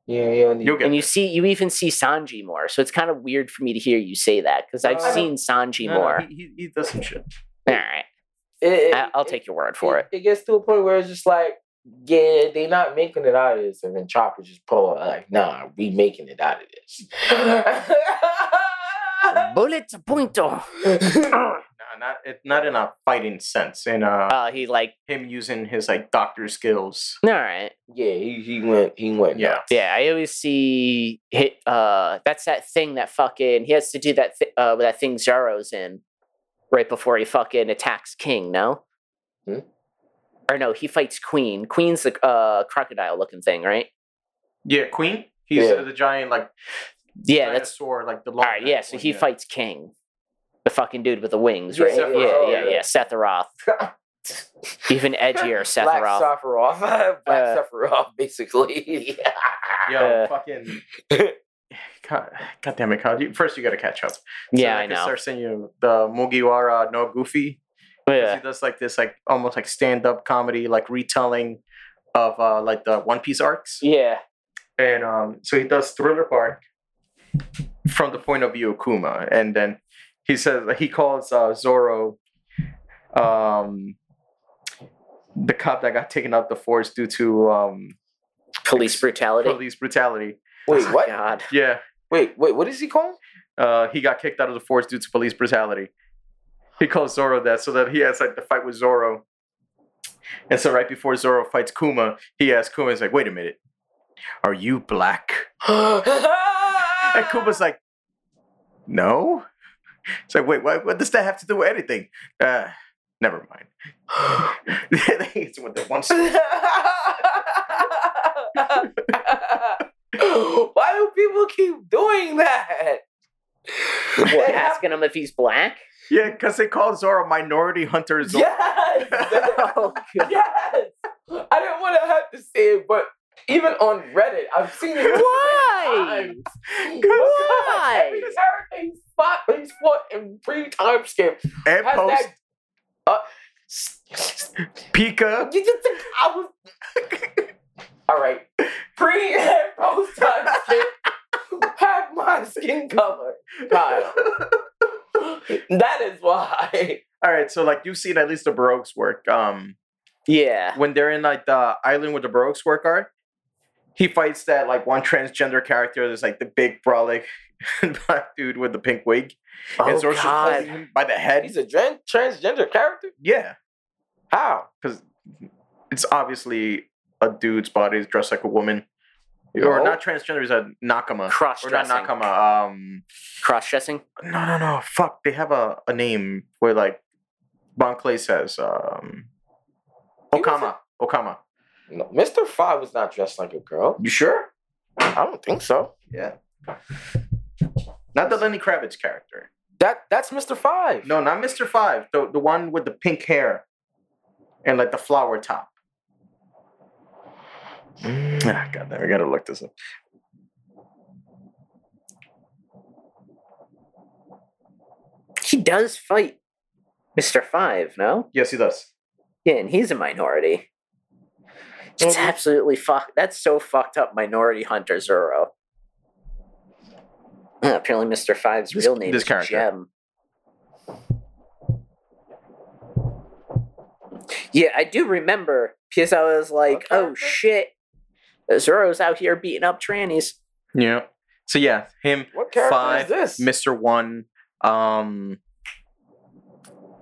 Yeah, yeah. and You'll get And you see, you even see Sanji more, so it's kind of weird for me to hear you say that because I've Uh, seen Sanji No, no, more. he, he, he does some shit. All right, it- it- I- I'll it- take your word for it. It gets to a point where it's just like, yeah, they're not making it out of this, and then Chopper just pull out like, nah, we making it out of this. Bullet pointer. No, not it, not in a fighting sense. In uh, Uh, he like, him using his like doctor skills. all right. yeah, he, he went, he went. Yeah. nuts. Yeah, I always see hit. Uh, that's that thing that fucking he has to do that. Th- uh, that thing Zoro's in right before he fucking attacks King. No, Hmm? or no, he fights Queen. Queen's the uh crocodile looking thing, right? Yeah, Queen. He's Yeah. uh, the giant like Yeah, that's dinosaur, like the all long. right. Yeah, so one, he yeah. fights King, the fucking dude with the wings, Yeah, right? Yeah, Sephiroth, yeah, yeah, yeah. Sephiroth. Even edgier Black Sephiroth. Sephiroth. Black Uh, Sephiroth, basically. Yeah. Yo, Uh, fucking. God, God damn it. You, first, you got to catch up. So yeah, I, know. start sending you the Mugiwara no Goofy. 'cause Yeah. He does like this, like almost like stand up comedy, like retelling of uh like the One Piece arcs. yeah. And um, so he does Thriller Bark from the point of view of Kuma, and then he says he calls uh, Zoro um, the cop that got taken out the force due to um, Police brutality. police brutality. Wait, Oh, what? God. Yeah, Wait, wait, what is he calling? uh, he got kicked out of the force due to police brutality. He calls Zoro that so that he has like the fight with Zoro. And so right before Zoro fights Kuma, he asks Kuma, he's like, wait a minute, are you black? And Kuma's like, no. It's like, wait, what, what does that have to do with anything? Uh, never mind. it's with the one Why do people keep doing that? What, They have- asking him if he's black? Yeah, because they call Zoro Minority Hunter Zoro. Yes! Oh, God. yes! I didn't want to have to say it, but even on Reddit, I've seen it. Why? Why? Because Hurricane Spot, he's fought in three time skip. And Has post that. Uh, Pica. you just think I was. All right. Pre and post time skip. Have my skin color. Kyle. That is why. All right, so like you've seen at least the Baroque Works. Um, Yeah. when they're in like the island with the Baroque Works art, he fights that like one transgender character. There's like the big brolic black dude with the pink wig, and Oh, just God. him by the head. He's a tran- transgender character? yeah, How? because it's obviously a dude's body is dressed like a woman. Or not transgender, he's a nakama. Cross Or not dressing. nakama. Um, Cross dressing. no, no, no. Fuck. They have a, a name where like Bon Clay says um, He doesn't- Okama. Okama. No, Mr. Five was not dressed like a girl. You sure? I don't think so. Yeah. Not the Lenny Kravitz character. That that's Mr. Five. No, not Mr. Five. The the one with the pink hair and like the flower top. Mm. Ah, God damn, I gotta look this up. He does fight Mr. Five, no? Yes, he does. Yeah, and he's a minority. It's absolutely fuck. That's so fucked up. Minority Hunter Zoro. Uh, apparently, Mr. Five's This- real name this is character. Gem. Yeah, I do remember because I was like, "Oh shit, Zoro's out here beating up trannies." Yeah. So yeah, him, What character Five, is this? Mr. One, um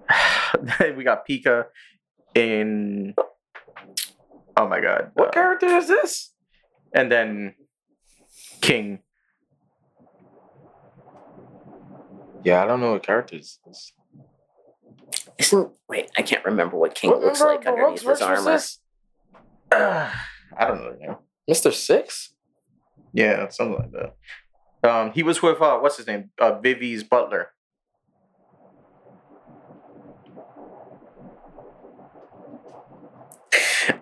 we got Pica in Oh my god. what uh, character is this? and then King. Yeah, I don't know what character is this. Isn't wait? I can't remember what King What looks member like underneath his armor. this? I don't know. Yeah. Mr. Six? Yeah, something like that. Um, he was with uh, what's his name? Uh, Vivi's butler.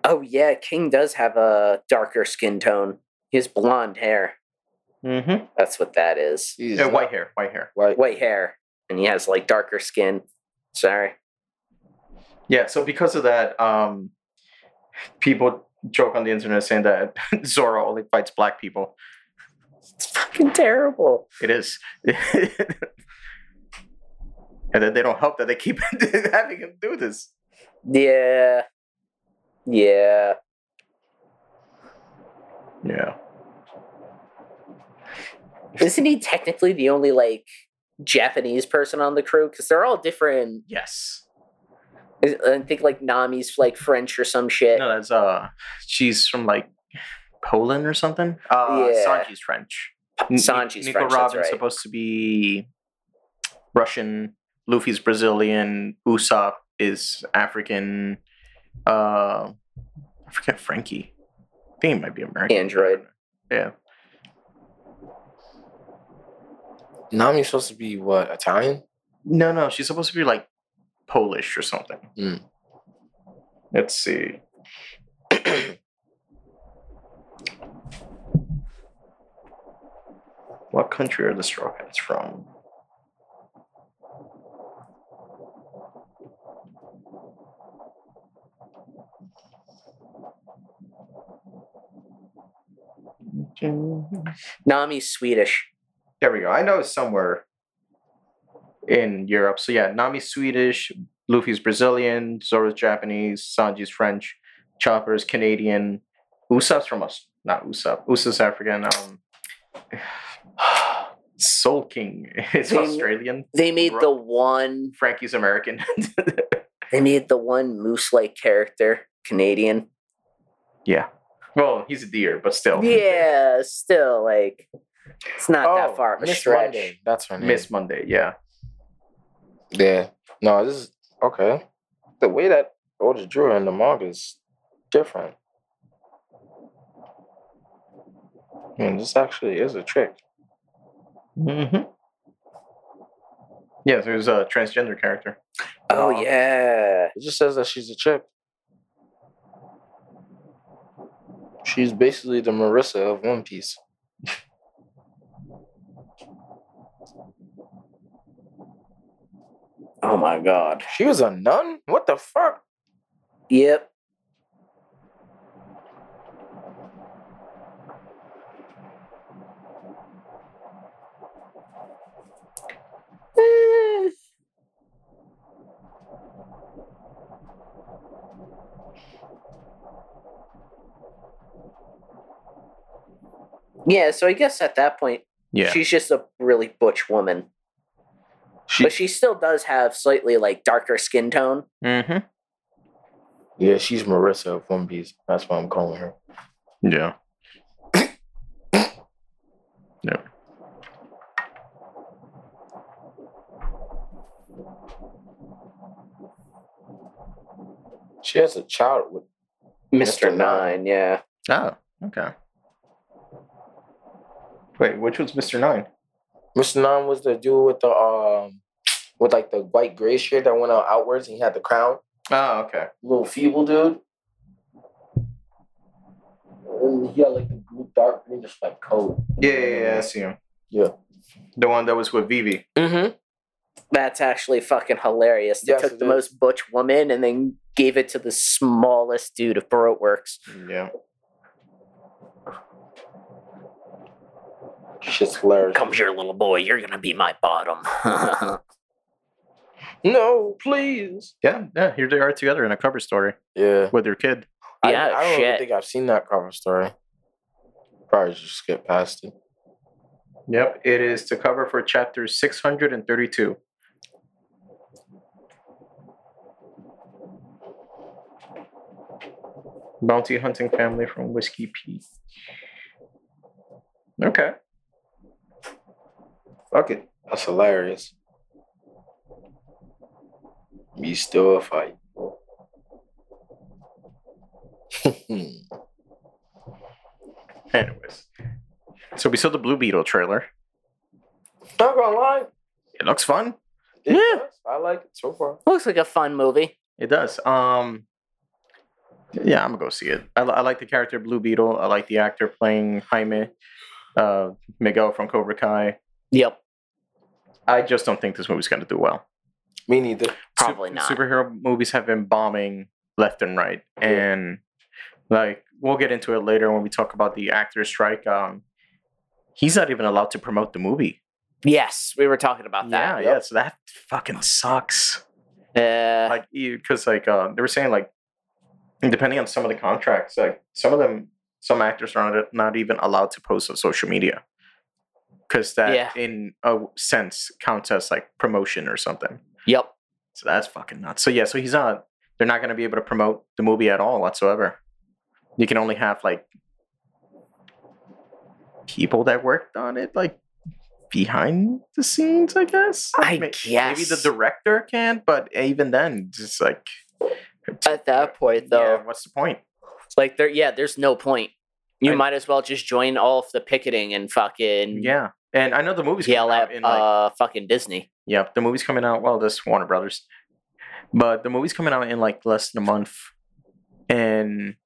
Oh yeah, King does have a darker skin tone. He has blonde hair. Mm-hmm. That's what that is. He's Yeah, not white hair, white hair. White. White hair, and he has like darker skin. Sorry. Yeah, so because of that, um, people joke on the internet saying that Zoro only fights black people. It's fucking terrible. It is. and then they don't help that they keep having him do this. Yeah. Yeah. Yeah. Isn't he technically the only like Japanese person on the crew? Because they're all different. Yes. I I think like Nami's like French or some shit. No, that's uh, she's from like Poland or something. Uh, Yeah. Sanji's French. N- Sanji's Nico French, that's Robin's right. supposed to be Russian. Luffy's Brazilian. Usopp is African. Uh, I forget Franky. I think he might be American. Android. Yeah. Nami's supposed to be what? Italian? No, no, she's supposed to be like Polish or something. Mm. Let's see. What country are the Straw Hats from? Nami's Swedish. There we go. I know somewhere in Europe. So yeah, Nami's Swedish, Luffy's Brazilian, Zoro's Japanese, Sanji's French, Chopper's Canadian, Usopp's from us. Not Usopp. Usopp's African. Um, Soul King is They- Australian. They made Bro- the one. Franky's American. They made the one moose-like character Canadian. yeah. Well, he's a deer, but still. Yeah, still like it's not Oh, that far of a Miss stretch. Monday. That's her name. Miss Monday. Yeah. Yeah. No, this is okay. The way that Oda drew her in the manga is different. I mean, this actually is a trick. Mm-hmm. Yeah, there's a transgender character. Oh Um, yeah. It just says that she's a chick. She's basically the Marissa of One Piece. Oh my god. She was a nun? What the fuck? Yep. Yeah, so I guess at that point, Yeah. she's just a really butch woman. She, but she still does have slightly like darker skin tone. mm-hmm. Yeah, she's Marissa of One Piece. That's why I'm calling her. Yeah. yeah. She has a child with Mr. Mr. Nine. Nine, yeah. Oh, okay. Wait, which was Mr. Nine? Mr. Nine was the dude with the um with like the white gray shirt that went out outwards and he had the crown. Oh, okay. Little feeble dude. And he had like the blue dark green just like coat. Yeah, yeah, yeah, I see him. Yeah. The one that was with Vivi. Mm-hmm. That's actually fucking hilarious. They Yes, took the is. most butch woman and then gave it to the smallest dude of Baroque Works. Yeah. Shit's hilarious. Come here, little boy. You're gonna be my bottom. No, please. Yeah, yeah. Here they are together in a cover story Yeah. with your kid. I- Yeah, I, don't even shit. think I've seen that cover story. Probably just skip past it. Yep, it is the cover for chapter 632. Bounty hunting family from Whiskey Peak. Okay. Fuck it. That's hilarious. You still a fight. Anyways. So we saw the Blue Beetle trailer. Not gonna lie. It looks fun. It Yeah. does. I like it so far. Looks like a fun movie. It does. Um yeah, I'm gonna go see it. I, I like the character Blue Beetle. I like the actor playing Jaime, uh, Miguel from Cobra Kai. Yep. I just don't think this movie's gonna do well. Me neither. Probably Sup- not. Superhero movies have been bombing left and right, Yeah. and like we'll get into it later when we talk about the actor strike. Um, he's not even allowed to promote the movie. Yes, we were talking about that. Yeah, that. yeah. So that fucking sucks. Uh, Like, because like uh, they were saying like, depending on some of the contracts, like some of them, some actors are not, not even allowed to post on social media. Because that, Yeah. in a sense, counts as like promotion or something. Yep. So that's fucking nuts. So yeah, so he's not. They're not going to be able to promote the movie at all whatsoever. You can only have like people that worked on it, like behind the scenes, I guess. I May- maybe the director can, but even then, just like At that point, though, yeah, what's the point? like there. Yeah, there's no point. You I- might as well just join all of the picketing and fucking Yeah, and I know the movie's yell coming at out in like uh fucking Disney. yeah, the movie's coming out. Well, this Warner Brothers, but the movie's coming out in like less than a month, and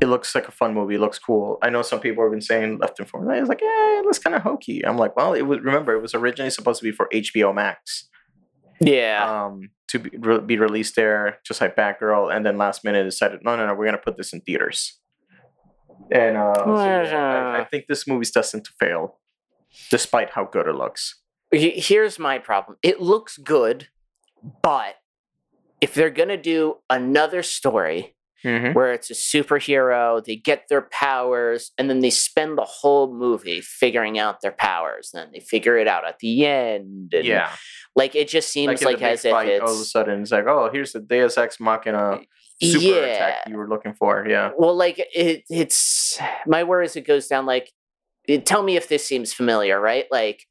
it looks like a fun movie. It looks cool. I know some people have been saying left and forth. It's like, yeah, it looks kind of hokey. I'm like, well, it was. Remember, it was originally supposed to be for HBO Max, Yeah. um, to be, re- be released there, just like Batgirl, and then last minute decided, no, no, no, we're gonna put this in theaters. And uh, so, yeah, I, I think this movie's destined to fail, despite how good it looks. Here's my problem. It looks good, but if they're gonna do another story Mm-hmm. where it's a superhero, they get their powers, and then they spend the whole movie figuring out their powers. Then they figure it out at the end. and, Yeah. like it just seems in like, the big as if it's all of a sudden it's like, oh, here's the Deus Ex Machina super yeah. attack you were looking for. Yeah. Well, like it, it's my worry is it goes down like, it, tell me if this seems familiar, right? Like,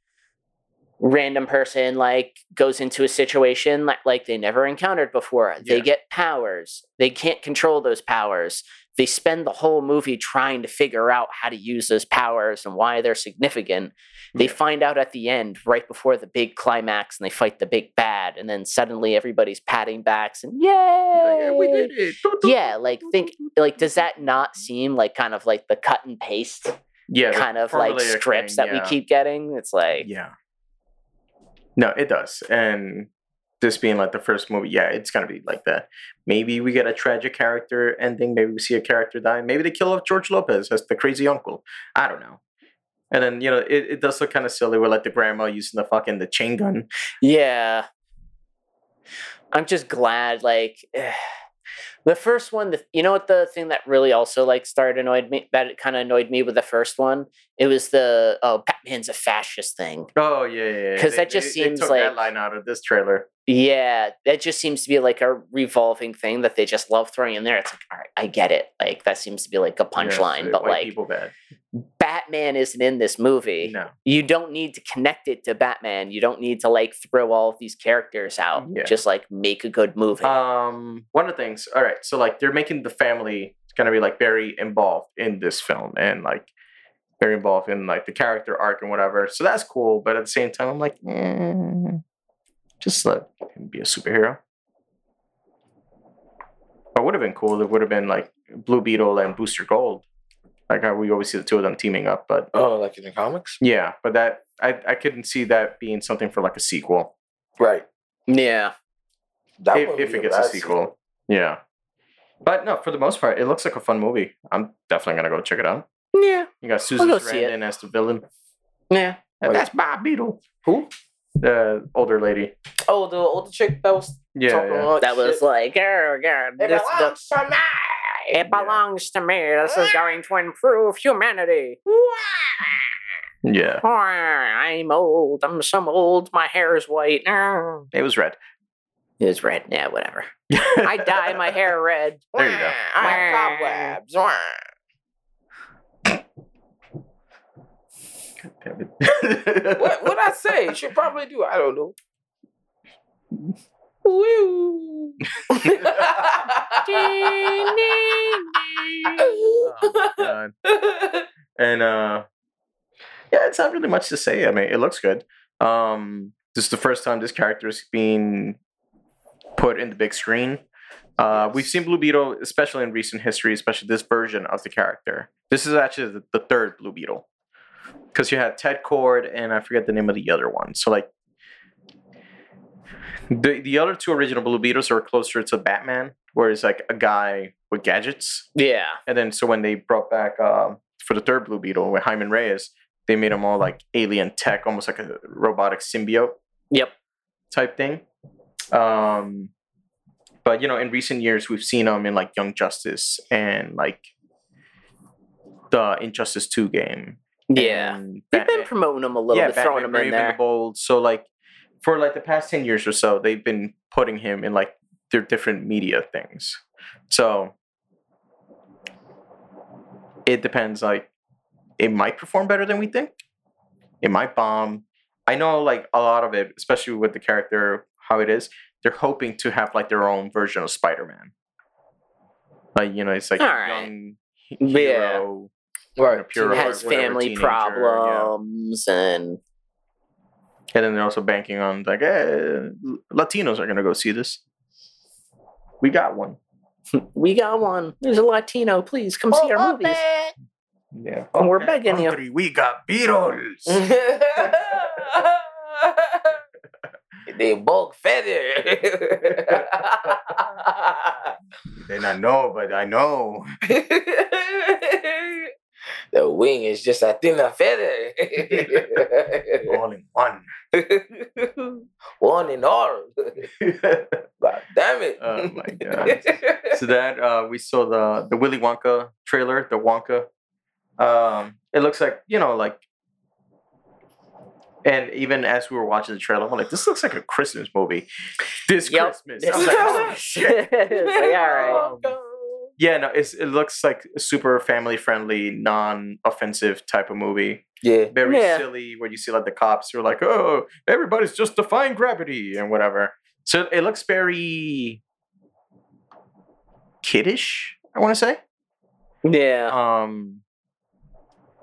random person like goes into a situation like, like they never encountered before. They get powers. They can't control those powers. They spend the whole movie trying to figure out how to use those powers and why they're significant. They Yeah. find out at the end, right before the big climax, and they fight the big bad, and then suddenly everybody's patting backs and yay! Yeah, we did it. Yeah, like think like does that not seem like kind of like the cut and paste Yeah. kind of like scripts thing, that we keep getting? It's like Yeah. No, it does. And this being like the first movie, yeah, it's gonna be like that. Maybe we get a tragic character ending. Maybe we see a character die. Maybe they kill off George Lopez as the crazy uncle. I don't know. And then you know it, it does look kind of silly with like the grandma using the fucking the chain gun. Yeah. I'm just glad, like, the first one, the, you know what the thing that really also, like, started annoyed me, that it kind of annoyed me with the first one? It was the, oh, Batman's a fascist thing. Oh yeah, yeah. Because They- that just they- they seems took like- that line out of this trailer. Yeah, that just seems to be like a revolving thing that they just love throwing in there. It's like, all right, I get it. Like that seems to be like a punchline, Yeah, but like people bad. Batman isn't in this movie. No. You don't need to connect it to Batman. You don't need to like throw all of these characters out. Yeah. Just like make a good movie. Um, one of the things. All right, so like they're making the family gonna be like very involved in this film and like very involved in like the character arc and whatever. So that's cool. But at the same time, I'm like, eh, just let him be a superhero. What would have been cool? It would have been like Blue Beetle and Booster Gold. Like how we always see the two of them teaming up, but Oh, like in the comics? yeah, but that I I couldn't see that being something for like a sequel Right. yeah. That if, if it gets a bad sequel. Yeah. But no, for the most part, it looks like a fun movie. I'm definitely gonna go check it out. Yeah. You got Susan go see. Sarandon as the villain. Yeah. And Wait. that's Bob Beetle, Who? The older lady. Oh, the older chick that was Yeah, talking yeah. about That was shit. like, "Grr, grr, It this, the, belongs to me. it belongs to me. This is going to improve humanity. Yeah, Oh, I'm old. I'm some old. My hair is white. Oh. it was red. It was red. Yeah, whatever. I dye my hair red. There you go. I have cobwebs. Damn it. What what I say? She probably do. I don't know. Woo. Oh, and uh yeah it's not really much to say i mean it looks good um this is the first time this character is being put in the big screen uh we've seen blue beetle especially in recent history especially this version of the character this is actually the, the third blue beetle because you had ted kord and i forget the name of the other one so like the, the other two original blue beetles are closer to batman where it's like a guy with gadgets Yeah. and then so when they brought back um, for the third Blue Beetle with Jaime Reyes, they made him all like alien tech, almost like a robotic symbiote Yep. type thing. Um, but you know, in recent years, we've seen him in like Young Justice and like the Injustice Two game. Yeah. and They've been promoting them a little bit, throwing them in there. the Bold. So like for like the past ten years or so, they've been putting him in like their different media things. So it depends. Like it might perform better than we think. It might bomb. I know like a lot of it, especially with the character how it is. They're hoping to have like their own version of Spider-Man. Like you know, it's like All a right. young he- Yeah. Hero. Right. Pure- has whatever, family teenager, yeah. problems and And then they're also banking on like, eh, Latinos are gonna go see this. We got one. we got one. There's a Latino. Please come see our movies. Yeah. Oh, we're begging you. We got Beatles. they bulk feather. they not know, but I know. The wing is just a thinner feather. All in one. One in all. God damn it. Oh my God. so that uh, we saw the the Willy Wonka trailer, the Wonka. Um, it looks like you know, like, and even as we were watching the trailer, I'm like, this looks like a Christmas movie. This Yep. Christmas, I was like, holy shit. Like, all right. Um, Yeah, no, it's, it looks like a super family friendly, non offensive type of movie. Yeah. Very Yeah. silly, where you see like the cops who are like, oh, everybody's just defying gravity and whatever. So it looks very kiddish, I want to say. Yeah. Um,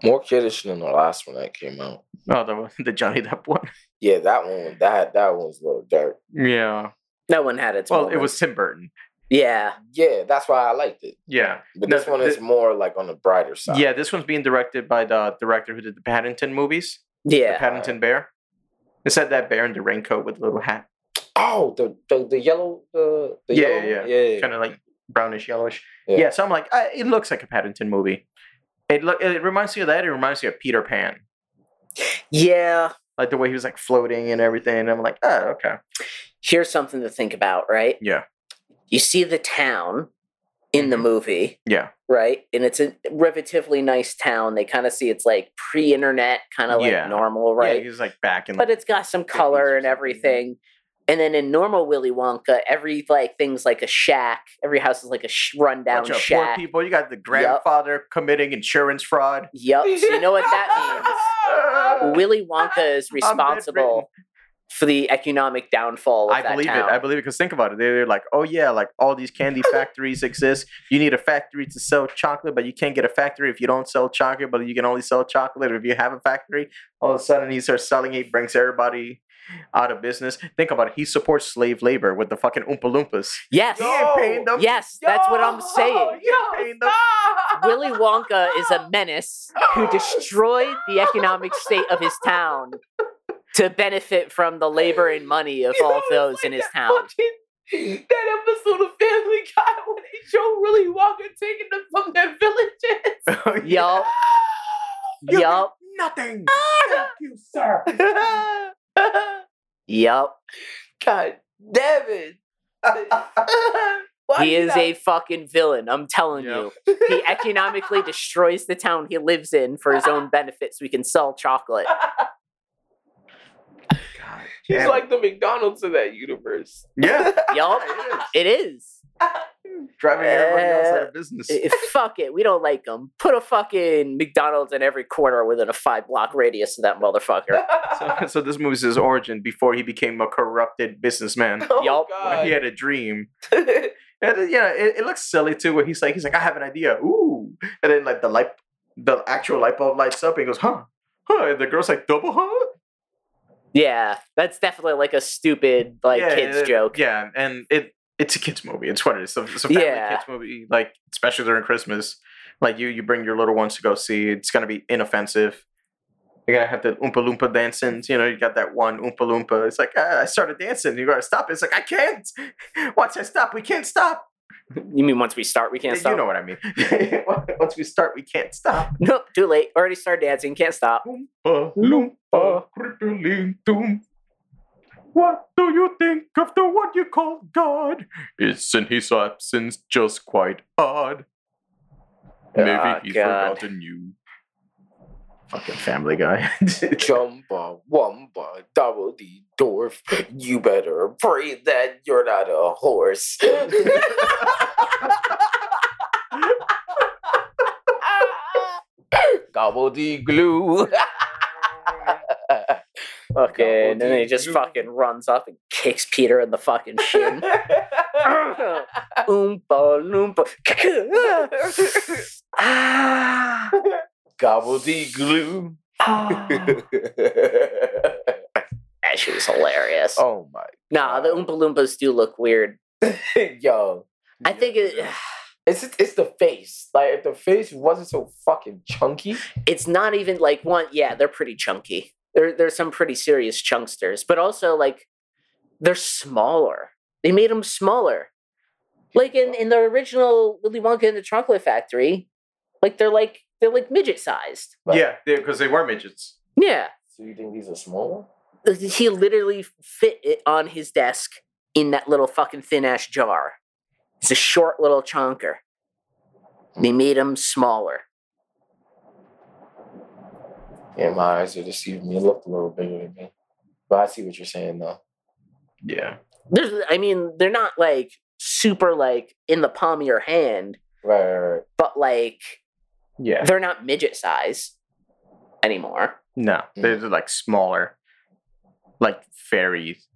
More kiddish than the last one that came out. oh, the, the Johnny Depp one. Yeah, that one. That that one's a little dark. Yeah. That one had its Well, it was Tim Burton. Yeah. Yeah, that's why I liked it. Yeah. But No, this one the- is more like on the brighter side. Yeah, this one's being directed by the director who did the Paddington movies. Yeah. The Paddington Bear. It said that bear in the raincoat with a little hat. Oh, the the, the yellow the, the Yeah, yellow yeah, one? yeah. kind of like brownish yellowish. Yeah. Yeah. so I'm like, uh, it looks like a Paddington movie. It look, it reminds me of that. It reminds me of Peter Pan, Yeah. like the way he was like floating and everything. And I'm like, oh, okay, Here's something to think about, right? yeah, You see the town in the Mhm. movie, yeah, right? And it's a relatively nice town. They kind of see it's like pre-internet, kind of like Yeah. normal, right? Yeah, he's like back in. but it's got some color and everything. And then in normal Willy Wonka, every like thing's like a shack. Every house is like a sh- rundown Bunch of poor people. You got the grandfather committing insurance fraud. Yup. So you know what that means? Willy Wonka is responsible for the economic downfall of I that believe town. it. I believe it because think about it. They're like, oh yeah, like all these candy factories exist. You need a factory to sell chocolate, but you can't get a factory if you don't sell chocolate. But you can only sell chocolate if you have a factory. All of a sudden, he starts selling it, brings everybody out of business. Think about it. He supports slave labor with the fucking Oompa Loompas. yes. He ain't paying them. Yes, that's what I'm saying. Yo, Paying them. Willy Wonka is a menace who destroyed the economic state of his town to benefit from the labor and money of You all it's those like in his that town. fucking- that episode of Family Guy when they show Willy Wonka taking them from their villages. Oh, yup. You Yup. get Nothing. Thank you, sir. Yup. God damn it. Why He did is I- a fucking villain. I'm telling Yep. you. He economically destroys the town he lives in for his own benefit so he can sell chocolate. God He's damn like the McDonald's of that universe. yeah, Yup. it is. It is. driving everybody else out Uh, of business. I- fuck it. We don't like them. Put a fucking McDonald's in every corner within a five block radius of that motherfucker. So, so this movie's his origin before he became a corrupted businessman. oh, Yup. When he had a dream. And uh, you know, it, it looks silly too. Where he's like, he's like, I have an idea. Ooh, and then like the light, the actual light bulb lights up, and he goes, huh, huh. And the girl's like, double, huh? Yeah, that's definitely like a stupid like yeah, kids it- joke. Yeah, and it it's a kids movie. It's what it is. So it's a family Yeah. kids movie. Like especially during Christmas, like you you bring your little ones to go see. It's gonna be inoffensive. You're gonna have the Oompa Loompa dancing. You know, you got that one Oompa Loompa. It's like ah, I started dancing. You gotta stop. It's like I can't. Once I stop, we can't stop. You mean once we start, we can't you stop? You know what I mean. Once we start, we can't stop. Nope, too late. Already started dancing. Can't stop. Oompa Loompa, crippling doom. What do you think of the one you call God? Isn't his absence just quite odd? Maybe Ah, he's God. forgotten you. Fucking Family Guy. Jumba, Wumba, Double D Dwarf. You better pray that you're not a horse. Gobble D glue. Okay, and then he just fucking runs up and kicks Peter in the fucking shin. Oompa loompa. ah, Gobble D glue. ah. That shit was hilarious. oh my. nah, the Oompa Loompas do look weird. Yo. I think it, It's it's the face. Like if the face wasn't so fucking chunky. it's not even like one. Yeah, they're pretty chunky. There, there's some pretty serious chunksters, but also like they're smaller. They made them smaller. Like in, in the original Willy Wonka and the Chocolate Factory, like they're like they're like midget sized. yeah, because they were midgets. Yeah, So you think these are small? he literally fit it on his desk in that little fucking thin ass jar. It's a short little chonker. They made him smaller. Yeah, my eyes are deceiving me. It looked a little bigger than me. But I see what you're saying though. Yeah. There's, I mean, they're not like super like in the palm of your hand, Right, right, right. but like Yeah. they're not midget size anymore. No, mm. they're like smaller. Like fairies.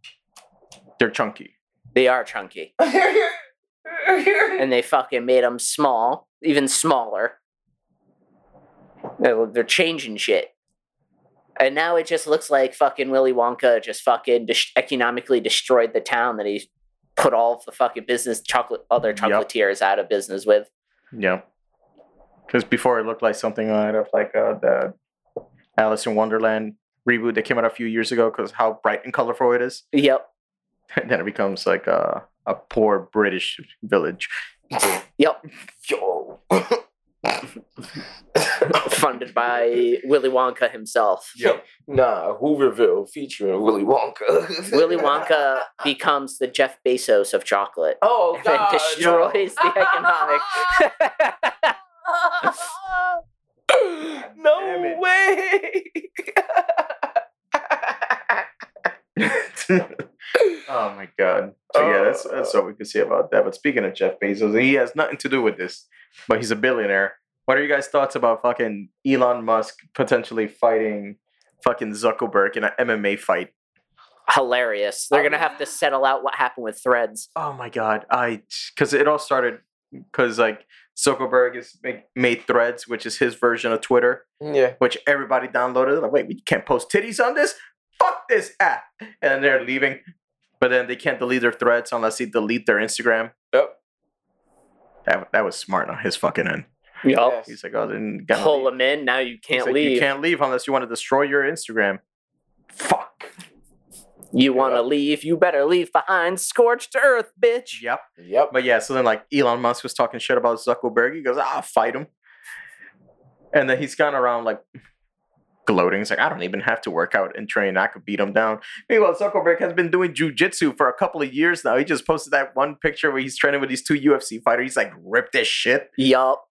They're chunky. They are chunky, and they fucking made them small, even smaller. They're they're changing shit. And now it just looks like fucking Willy Wonka just fucking dis- economically destroyed the town that he put all of the fucking business chocolate other Yep. chocolatiers out of business with. Yeah. Because before it looked like something out of like uh, the Alice in Wonderland reboot that came out a few years ago because how bright and colorful it is. Yep. And then it becomes like a, a poor British village. Yep. Yo. Funded by Willy Wonka himself. Nah, Hooverville featuring Willy Wonka. Willy Wonka becomes the Jeff Bezos of chocolate. Oh and God! destroys the economic. no way! Oh my god. So yeah, that's oh. that's what we can say about that. But speaking of Jeff Bezos, he has nothing to do with this, but he's a billionaire. What are you guys' thoughts about fucking Elon Musk potentially fighting fucking Zuckerberg in an MMA fight? Hilarious. They're gonna have to settle out what happened with Threads. Oh my god, I because it all started because like Zuckerberg is make, made Threads, which is his version of Twitter, Yeah. which everybody downloaded. Like, wait, we can't post titties on this. Fuck this app, and then they're leaving. But then they can't delete their threads unless they delete their Instagram. Yep. That that was smart on his fucking end. Yup. Yes. He's like, oh, then gotta Pull leave. them in. Now you can't like, leave. You You, can't leave unless you want to destroy your Instagram. Fuck. Want to leave? You better leave behind scorched earth, bitch. Yep. Yep. But yeah, so then like Elon Musk was talking shit about Zuckerberg. He goes, I'll fight him. And then he's gone around like gloating. He's like, I don't even have to work out and train. I could beat him down. Meanwhile, Zuckerberg has been doing jujitsu for a couple of years now. He just posted that one picture where he's training with these two UFC fighters. He's like ripped as shit. Yup.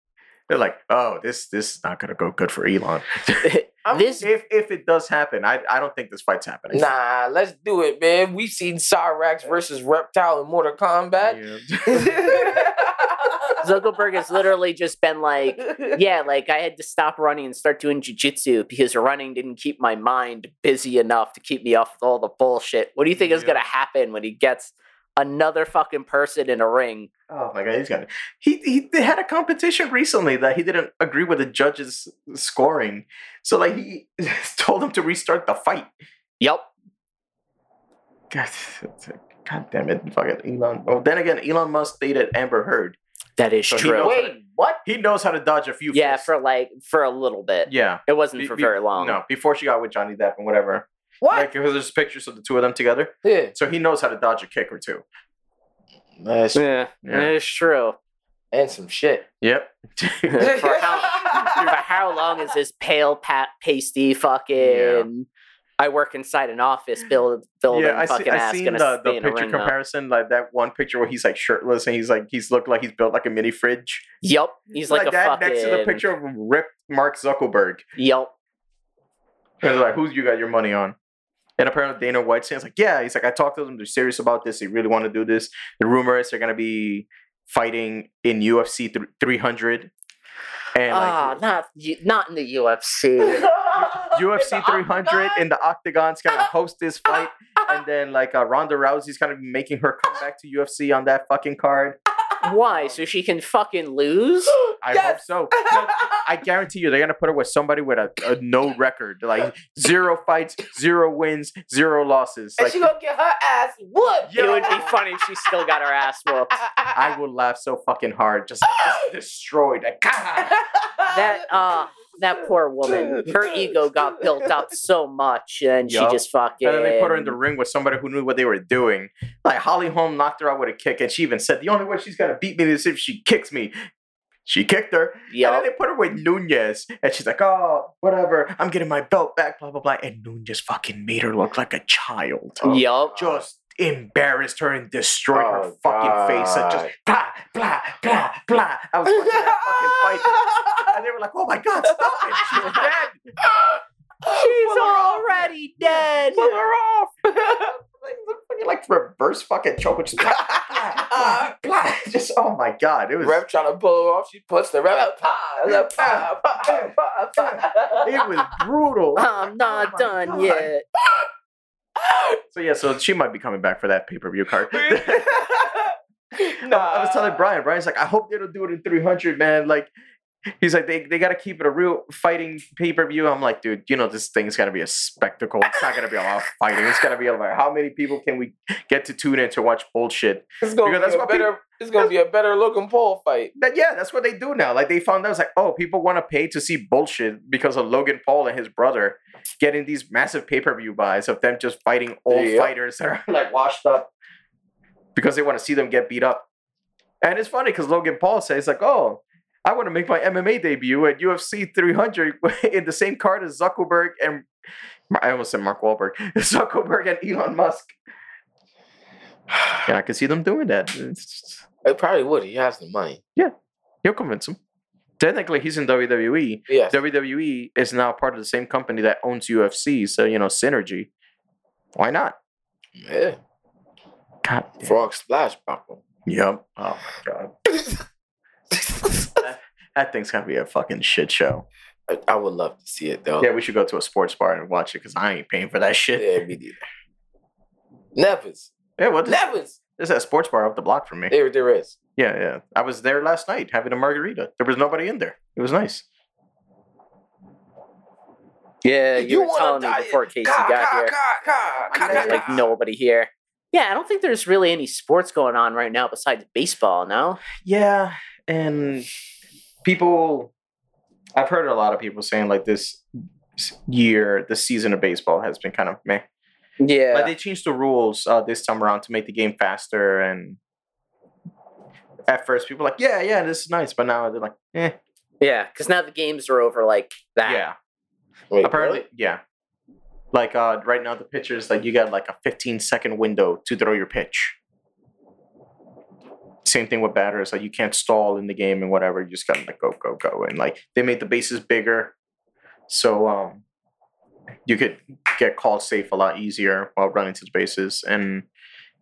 They're like, oh, this this is not gonna go good for Elon. this if if it does happen, I I don't think this fight's happening. Nah, let's do it, man. We've seen Cyrax versus Reptile in Mortal Kombat. Yeah. Zuckerberg has literally just been like, yeah, like I had to stop running and start doing jujitsu because running didn't keep my mind busy enough to keep me off with all the bullshit. What do you think is gonna happen when he gets another fucking person in a ring? Oh my god, he's got it. He, he they had a competition recently that he didn't agree with the judges' scoring, so like he told him to restart the fight. Yep. God, God damn it, fucking Elon. Well, then again, Elon Musk dated Amber Heard. That is So true. Wait, what? He knows how to dodge a few. yeah, for like for a little bit. yeah. It wasn't Be- for be- very long. No, before she got with Johnny Depp and whatever. What? Like, because there's pictures of the two of them together, yeah. so he knows how to dodge a kick or two. That's Yeah, Yeah. it is true. and some shit. Yep. for how for how long is this pale pat pasty fucking I work inside an office build building yeah, I, see, I ass seen gonna the, the in picture ring comparison, like that one picture where he's like shirtless and he's like he's looked like he's built like a mini fridge. Yep, He's like, a that fucking next to the picture of ripped Mark Zuckerberg. Yep. And they're like, "Who's you got your money on?" And apparently Dana White saying, "Like, yeah." He's like, "I talked to them. They're serious about this. They really want to do this. The rumor is they're gonna be fighting in UFC th- 300." And like, Ah, not not in the UFC. UFC 300 in the octagon's gonna host this fight, and then like uh, Ronda Rousey's gonna be making her comeback to UFC on that fucking card. Why? So she can fucking lose? I Yes. hope so. No, I guarantee you, they're gonna put her with somebody with a, a no record, like zero fights, zero wins, zero losses. and Like she gonna get her ass whooped. It would be funny if she still got her ass whooped. I would laugh so fucking hard, just, just destroyed. Like, "Gah!" That uh that poor woman, her ego got built up so much, and Yup. she just fucking. and then they put her in the ring with somebody who knew what they were doing. Like Holly Holm knocked her out with a kick, and she even said, "The only way she's gonna beat me is if she kicks me." She kicked her, Yeah. and then they put her with Nunes, and she's like, "Oh, whatever, I'm getting my belt back." Blah blah blah, and Nunes fucking made her look like a child. Oh, Yup. just embarrassed her and destroyed her Oh, fucking face and just blah blah blah blah. I was watching that fucking fight, and they were like, "Oh my god, stop it! She's dead! She's Pull her off. already dead. Pull her off!" like, fucking, like reverse fucking choke, which blah, blah. Just oh my god, it was Rep trying to pull her off. She puts the rep out. It was brutal. I'm not done God. yet. So yeah, so she might be coming back for that pay per view card. nah, I was telling Brian, Brian's like, I hope they don't do it in 300, man. Like, he's like, they, they got to keep it a real fighting pay per view. I'm like, dude, you know, this thing's got to be a spectacle. It's not going to be a lot of fighting. It's going to be like, how many people can we get to tune in to watch bullshit? It's gonna because be a better. It's gonna be a better looking pole fight. That, yeah, that's what they do now. Like, they found out, it's like, oh, people want to pay to see bullshit because of Logan Paul and his brother getting these massive pay per view buys of them just fighting old fighters that are like washed up because they want to see them get beat up. And it's funny because Logan Paul says like, "Oh, I want to make my MMA debut at UFC 300 in the same card as Zuckerberg and I almost said Mark Wahlberg, Zuckerberg and Elon Musk." Yeah, I can see them doing that. It's- It probably would. He has the money. Yeah. he'll convince him. Technically, he's in WWE. Yes. WWE is now part of the same company that owns UFC, so you know synergy. Why not? Yeah. God. damn. Frog Splash Pop. Yep. Oh my god. That thing's gonna be a fucking shit show. I, I would love to see it though. Yeah, we should go to a sports bar and watch it because I ain't paying for that shit. Yeah, me neither. Nevis. Yeah, what? Well, Nevis. there's a sports bar up the block from me. There, there is. Yeah, yeah. I was there last night having a margarita. There was nobody in there. It was nice. Yeah, you, were wanna telling me before Casey Ka- got ka- here. ka- ka- ka- There's ka- like ka. nobody here. Yeah, I don't think there's really any sports going on right now besides baseball. No. Yeah, and people, I've heard a lot of people saying like this year, the season of baseball has been kind of meh. Yeah. Like they changed the rules uh, this time around to make the game faster, and at first people were like, yeah, yeah, this is nice, but now they're like, eh, yeah, because now the games are over like that. yeah. Wait, Apparently, really? yeah. Like uh, right now, the pitchers like you got like a 15 second window to throw your pitch. Same thing with batters, like you can't stall in the game and whatever. You just gotta like go, go, go, and like they made the bases bigger, so um, you could get called safe a lot easier while running to the bases, and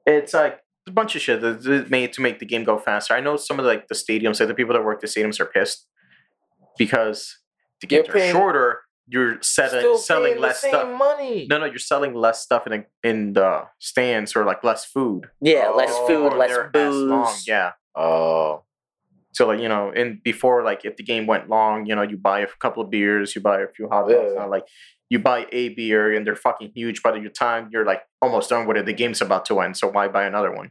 it's like a bunch of shit that's made to make the game go faster. I know some of the, like the stadiums, like the people that work the stadiums, are pissed because the games are shorter. You're setting, Still selling paying the less same stuff. money. No, no, you're selling less stuff in in the stands or like less food. Yeah, less Oh, food, less they're booze. long, Yeah. Oh, So like you know, and before like if the game went long, you know, you buy a couple of beers, you buy a few hot dogs. Yeah. uh, like you buy a beer and they're fucking huge. By the time you're like almost done with it, the game's about to end. So why buy another one?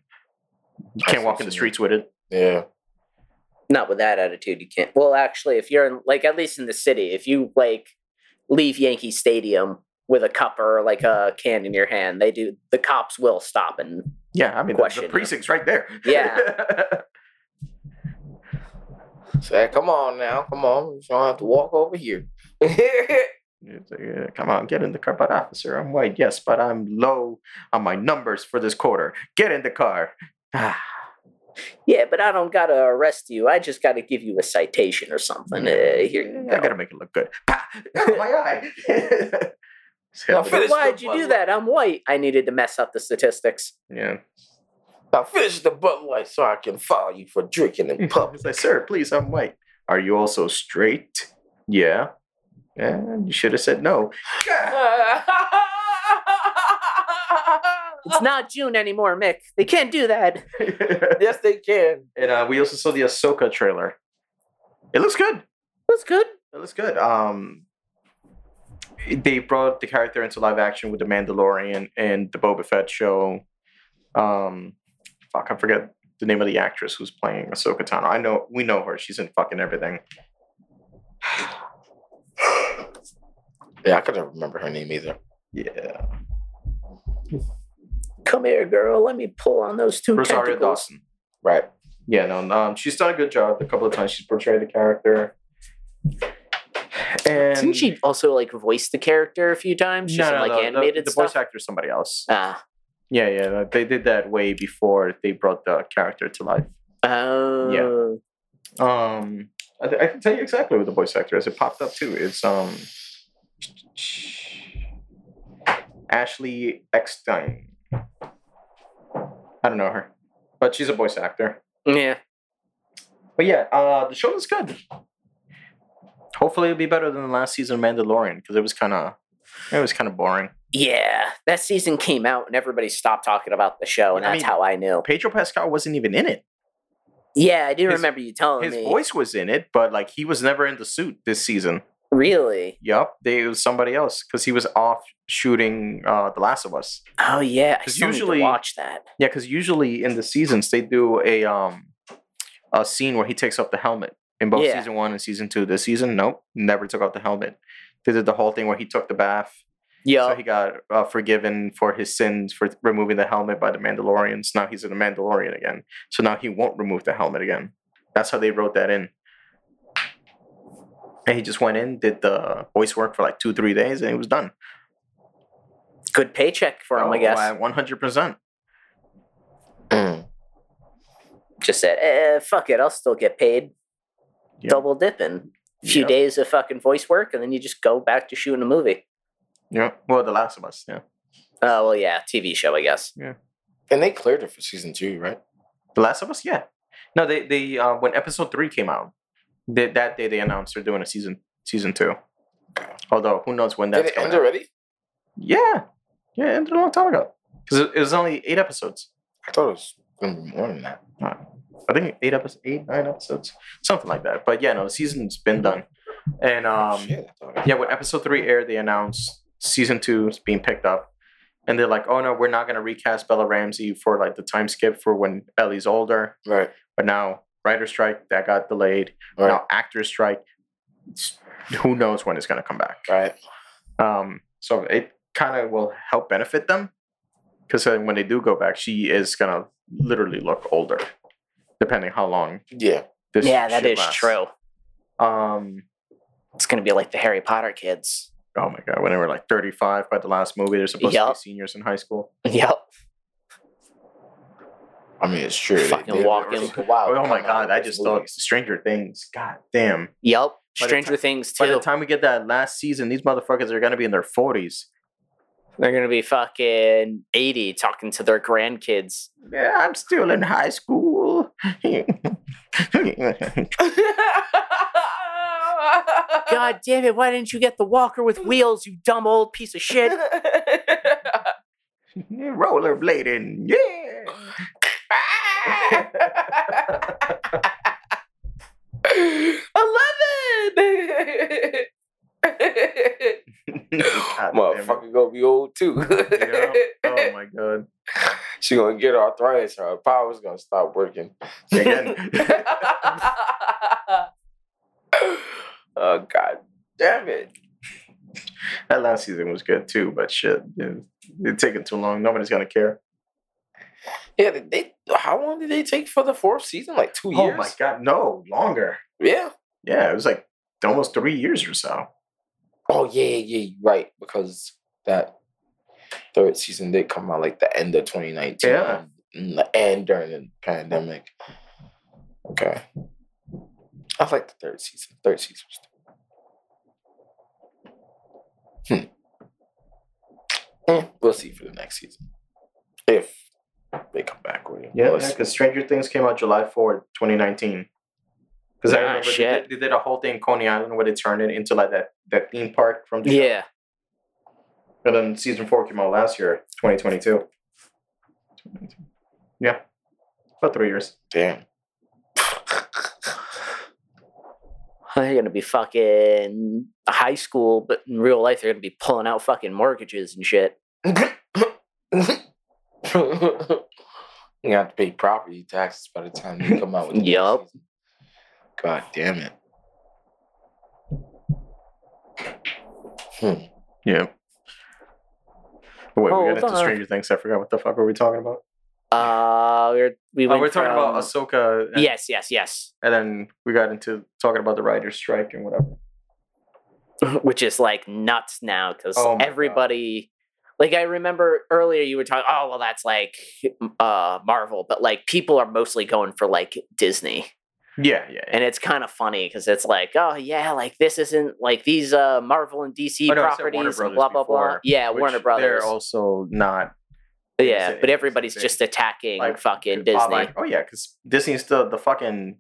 You can't walk in the streets with it. yeah. Not with that attitude, you can't. Well, actually, if you're in, like at least in the city, if you like leave Yankee Stadium with a cup or like a can in your hand, they do. The cops will stop and Yeah, I mean the, Question, the yeah. precinct's right there. Yeah. Say, come on now, come on. You don't have to walk over here. It's like, "Yeah, Come on, get in the car. But officer, I'm white, yes, but I'm low on my numbers for this quarter. Get in the car. Ah, yeah, but I don't gotta arrest you. I just gotta give you a citation or something. Uh, here you I gotta make it look good. Oh, my eye. Now So, finish Why'd the you do that? I'm white. I needed to mess up the statistics. yeah. now finish the Bud Light so I can file you for drinking in public. Like, sir, please, I'm white. Are you also straight? Yeah. Yeah, you should have said no. It's not June anymore, Mick. They can't do that. yes, they can. and uh, we also saw the Ahsoka trailer. It looks good. That's good. It looks good. Um, they brought the character into live action with the Mandalorian and the Boba Fett show. Um, fuck, I forget the name of the actress who's playing Ahsoka Tano. I know we know her. She's in fucking everything. Yeah, I couldn't remember her name either. Yeah, Come here, girl. Let me pull on those two Rosario tentacles. Dawson. Right. Yeah, no, um, she's done a good job. A couple of times she's portrayed the character. And Didn't she also like voice the character a few times? Just in, like the- animated the, stuff. voice actor is somebody else. Ah. Yeah, yeah, they did that way before they brought the character to life. Oh. Yeah. Um, I, th- I can tell you exactly what the voice actor is. It popped up too. It's um, Ashley Eckstein. I don't know her, but she's a voice actor. Yeah. But yeah, uh, the show was good. Hopefully, it'll be better than the last season of Mandalorian because it was kind of, it was kind of boring. Yeah. That season came out and everybody stopped talking about the show, and I that's mean- how I knew. Pedro Pascal wasn't even in it. Yeah, I do his- remember you telling His me. His voice was in it, but like he was never in the suit this season. Really? Yup, they, it was somebody else because he was off shooting uh, The Last of Us. Oh yeah. I still usually usually- need to watch that. Yeah, because usually in the seasons they do a um a scene where he takes off the helmet in both Yeah. season one and season two. This season, nope, never took off the helmet. They did the whole thing where he took the bath, Yeah. so he got uh, forgiven for his sins for removing the helmet by the Mandalorians. Now he's a Mandalorian again, so now he won't remove the helmet again. That's how they wrote that in. And he just went in, did the voice work for like two, three days, and he was done. Good paycheck for him, I guess. One hundred percent. Mm. Just said, eh, fuck it, I'll still get paid. Yeah. Double dipping. A few Yeah. days of fucking voice work, and then you just go back to shooting a movie. Yeah. Well, The Last of Us. Yeah. Oh well, yeah, TV show, I guess. Yeah. And they cleared it for season two, right? The Last of Us, yeah. No, they they uh, when episode three came out, they, that day they announced they're doing a season season two. Although who knows when Did that's it end to already? Yeah, yeah, it ended a long time ago. Because it, it was only eight episodes. I thought it was gonna be more than that. I think eight episodes, eight nine episodes, something like that. But yeah, no, the season's been done. And um, Shit, yeah, when episode three aired, they announced season two is being picked up. And they're like, oh no, we're not gonna recast Bella Ramsey for like the time skip for when Ellie's older. Right. But now writer strike that got delayed. Right. Now actor strike. It's- who knows when it's gonna come back? Right. Um, so it kind of will help benefit them because when they do go back, she is gonna literally look older, depending how long Yeah. this. yeah, that shit is lasts. true. Um, It's gonna be like the Harry Potter kids. oh my god, when they were like thirty-five by the last movie, they're supposed to be seniors in high school. Yep. I mean, it's true. Fucking walking. took a while to Oh, my god, I just thought. Stranger Things. God damn. Yep. By Stranger ti- Things By the time we get that last season, these motherfuckers are gonna be in their forties. They're gonna be fucking eighty, talking to their grandkids. Yeah, I'm still in high school. God damn it! Why didn't you get the walker with wheels, you dumb old piece of shit? Rollerblading, yeah. Eleven. God damn it. Motherfucker gonna be old too. Yeah. Oh my god. she gonna get arthritis. Her power's gonna stop working. Oh god damn it! That last season was good too, but shit, it- it's taking too long. Nobody's gonna care. Yeah, they. How long did they take for the fourth season? Like two years. Oh my god, no, longer. Yeah. Yeah, it was like almost three years or so. Oh yeah, yeah, right. Because that third season did come out like the end of 2019. Yeah. and, during the pandemic. Okay. I like the third season. Third season. Was hmm. Eh, we'll see for the next season if they come back with it. Yeah, because Stranger Things came out July fourth, twenty nineteen. Because I Ah, remember they did, they did a whole thing in Coney Island where they turned it into like that that theme park from the show. Yeah. And then season four came out last year, twenty twenty two. Yeah, about three years. Damn. They're gonna be fucking high school, but in real life they're gonna be pulling out fucking mortgages and shit. you have to pay property taxes by the time you come out with the next God damn it. Hmm. Yeah. But wait, we got into on. Stranger Things. I forgot what the fuck were we talking about. Uh, we're, we Oh, went we're talking about from- Ahsoka. And, Yes, yes, yes. And then we got into talking about the writer's strike and whatever. Which is like nuts now because Oh my God. everybody. Like I remember earlier, you were talking. Oh well, that's like uh Marvel, but like people are mostly going for like Disney. Yeah, yeah. and it's kind of funny because it's like, oh yeah, like this isn't like these uh Marvel and DC Oh, no, I said Warner properties and blah blah blah. before, Yeah, Warner Brothers. They're also not yeah, but everybody's just attacking Like, fucking uh, Disney. like- oh yeah, because Disney's the the fucking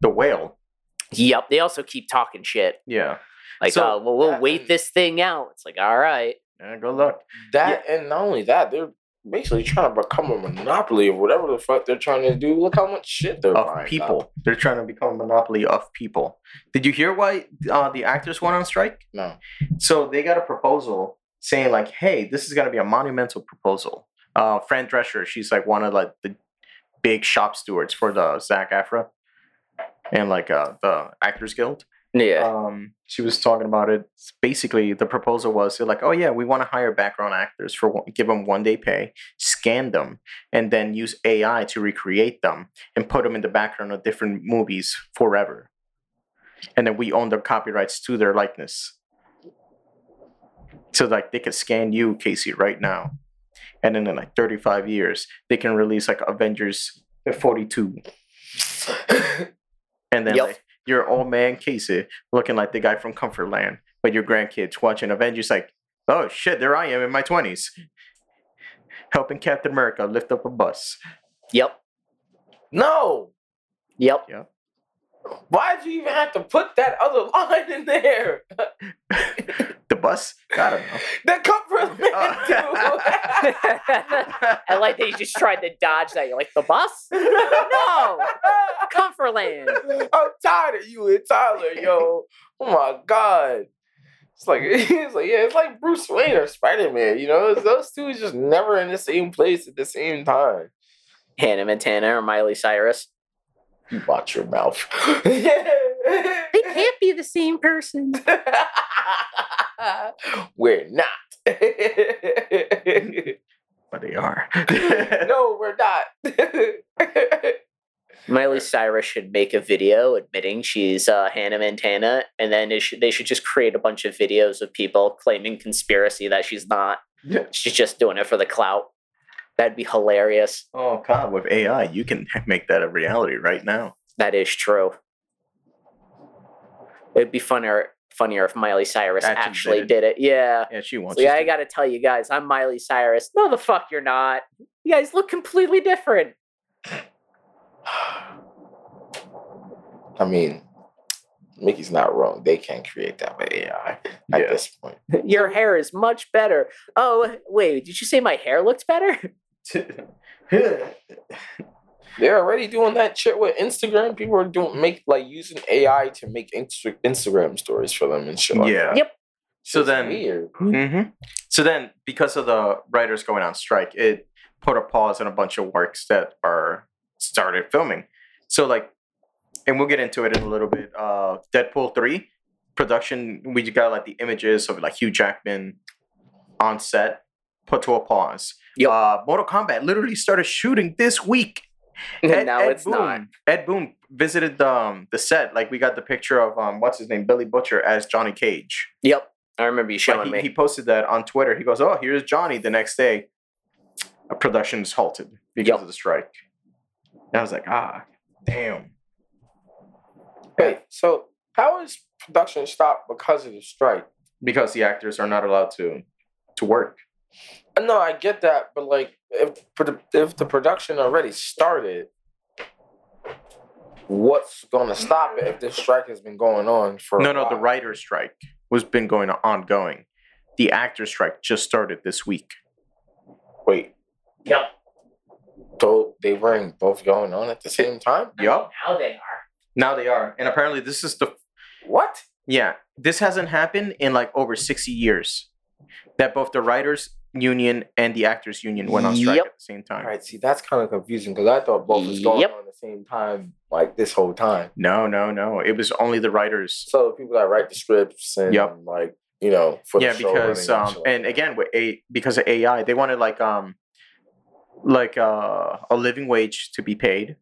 the whale. Yep. They also keep talking shit. Yeah. Like, So, oh well, we'll that- wait this thing out. It's like, all right. Yeah, good luck. That and not only that, they're basically trying to become a monopoly of whatever the fuck they're trying to do. Look how much shit they're Of buying people. up. They're trying to become a monopoly of people. Did you hear why uh, the actors went on strike? No. So they got a proposal saying like, "Hey, this is going to be a monumental proposal." Uh, Fran Drescher, she's like one of like the big shop stewards for the SAG AFTRA and like uh, the Actors Guild. Yeah. Um, she was talking about it. Basically, the proposal was they're like, "Oh yeah, we want to hire background actors for one, give them one day pay, scan them, and then use AI to recreate them and put them in the background of different movies forever." And then we own the copyrights to their likeness. So like they could scan you, Casey, right now, and then in like thirty-five years, they can release like Avengers forty-two, and then Yep. like, your old man Casey looking like the guy from Comfortland, but your grandkids watching Avengers like, oh shit, there I am in my twenties. helping Captain America lift up a bus. Yep. No. Yep. Yep. Why'd you even have to put that other line in there? The bus? I don't know. That comfort I like that you just tried to dodge that. You're like, the bus? No! Comfortland. I'm tired of you and Tyler, yo. Oh my god. It's like it's like yeah, it's like Bruce Wayne or Spider Man. You know, those two is just never in the same place at the same time. Hannah Montana or Miley Cyrus. You watch your mouth. They can't be the same person. we're not. But they are. no, we're not. Miley Cyrus should make a video admitting she's uh, Hannah Montana, and then it should, they should just create a bunch of videos of people claiming conspiracy that she's not. She's just doing it for the clout. That'd be hilarious. oh god, with AI, you can make that a reality right now. That is true. It'd be funnier funnier if Miley Cyrus Actually actually did did it. Yeah. Yeah, she wants. So yeah, I gotta tell you guys, I'm Miley Cyrus. No, the fuck you're not. You guys look completely different. I mean, Mickey's not wrong. They can create that with AI at Yeah. this point. Your hair is much better. Oh, wait, did you say my hair looked better? They're already doing that shit with Instagram. People are doing make like using AI to make Insta- Instagram stories for them and shit. Like Yeah. that. Yep. So It's then, weird. hmm so then, because of the writers going on strike, it put a pause on a bunch of works that are started filming. So like, and we'll get into it in a little bit. Uh, Deadpool three production, we got like the images of like Hugh Jackman on set, put to a pause. Yep. Uh, Mortal Kombat literally started shooting this week. And now it's Boone, not. Ed Boon visited the um, the set. Like we got the picture of um, what's his name, Billy Butcher as Johnny Cage. Yep. I remember you showing he, me. he posted that on Twitter. He goes, "Oh, here's Johnny." The next day, production is halted because Yep. of the strike. And I was like, "Ah, damn." Wait, so how is production stopped because of the strike? Because the actors are not allowed to to work. No, I get that, but like, if produ- if the production already started, what's going to stop it if this strike has been going on for? a No, no, the while? writer's strike was been going on ongoing. The actor strike just started this week. Wait, Yep. so they were both going on at the same time? Yup. Now they are. Now they are, and apparently this is the What? yeah. This hasn't happened in like over sixty years. That both the writers union and the actors union went on strike Yep. at the same time. right, see, that's kind of confusing because I thought both was going Yep. on at the same time, like this whole time. No, no, no. It was only the writers. So the people that write the scripts and Yep. like you know for yeah the show because um shit like and that. again with a because of ai they wanted like um like uh, a living wage to be paid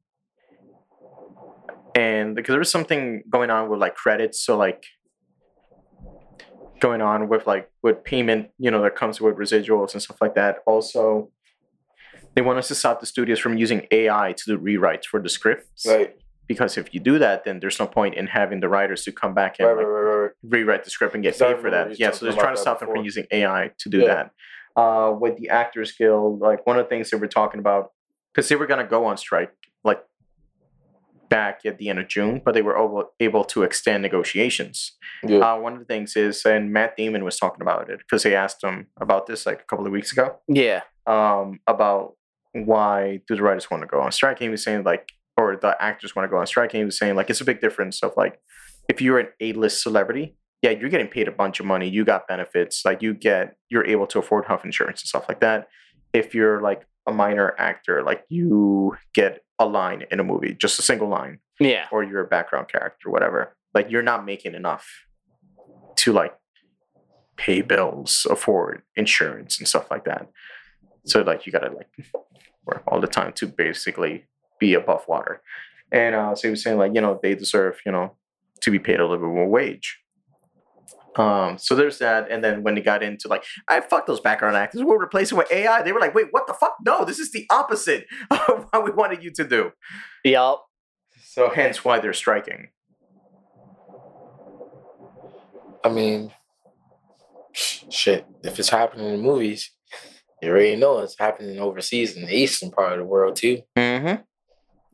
and because there was something going on with like credits so like going on with like with payment you know that comes with residuals and stuff like that also they want us to stop the studios from using ai to do rewrites for the scripts right, because if you do that then there's no point in having the writers to come back and right, like, right, rewrite the script and get paid for that. Yeah, so they're trying to stop them from using AI to do Yeah. that. Uh, with the Actors Guild, like one of the things that we're talking about, because they were going to go on strike back at the end of June, but they were able, able to extend negotiations. Yeah. Uh, one of the things is, and Matt Damon was talking about it because they asked him about this like a couple of weeks ago Yeah. um, about why do the writers want to go on strike. And he was saying like, or the actors want to go on strike. And he was saying like, it's a big difference of like, if you're an A-list celebrity, yeah, you're getting paid a bunch of money. You got benefits, like you get, you're able to afford health insurance and stuff like that. If you're like a minor actor, like you get a line in a movie, just a single line, Yeah. or you're a background character, whatever. Like you're not making enough to like pay bills, afford insurance and stuff like that. So like you gotta like work all the time to basically be above water. And uh, so he was saying like you know they deserve you know to be paid a little bit more wage. Um, so there's that, and then when they got into like, I fuck those background actors, we'll replace it with AI. They were like, wait, what the fuck? No, this is the opposite of what we wanted you to do. Yup. So hence why they're striking. I mean, shit. If it's happening in movies, You already know it's happening overseas in the eastern part of the world too. Mm-hmm.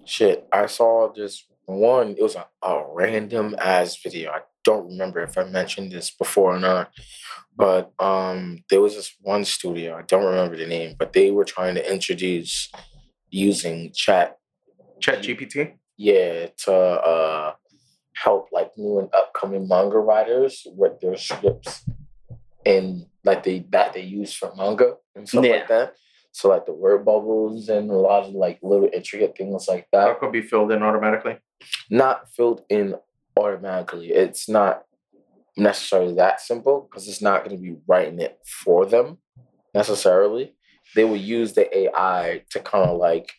Shit, I saw this one. It was a, a random ass video. I don't remember if I mentioned this before or not, but um, there was this one studio. I don't remember the name, but they were trying to introduce using chat, Chat GPT. yeah, to uh, help like new and upcoming manga writers with their scripts and like they that they use for manga and stuff Yeah. like that. So like the word bubbles and a lot of like little intricate things like that That could be filled in automatically. not filled in automatically. It's not necessarily that simple because it's not going to be writing it for them necessarily. They will use the AI to kind of like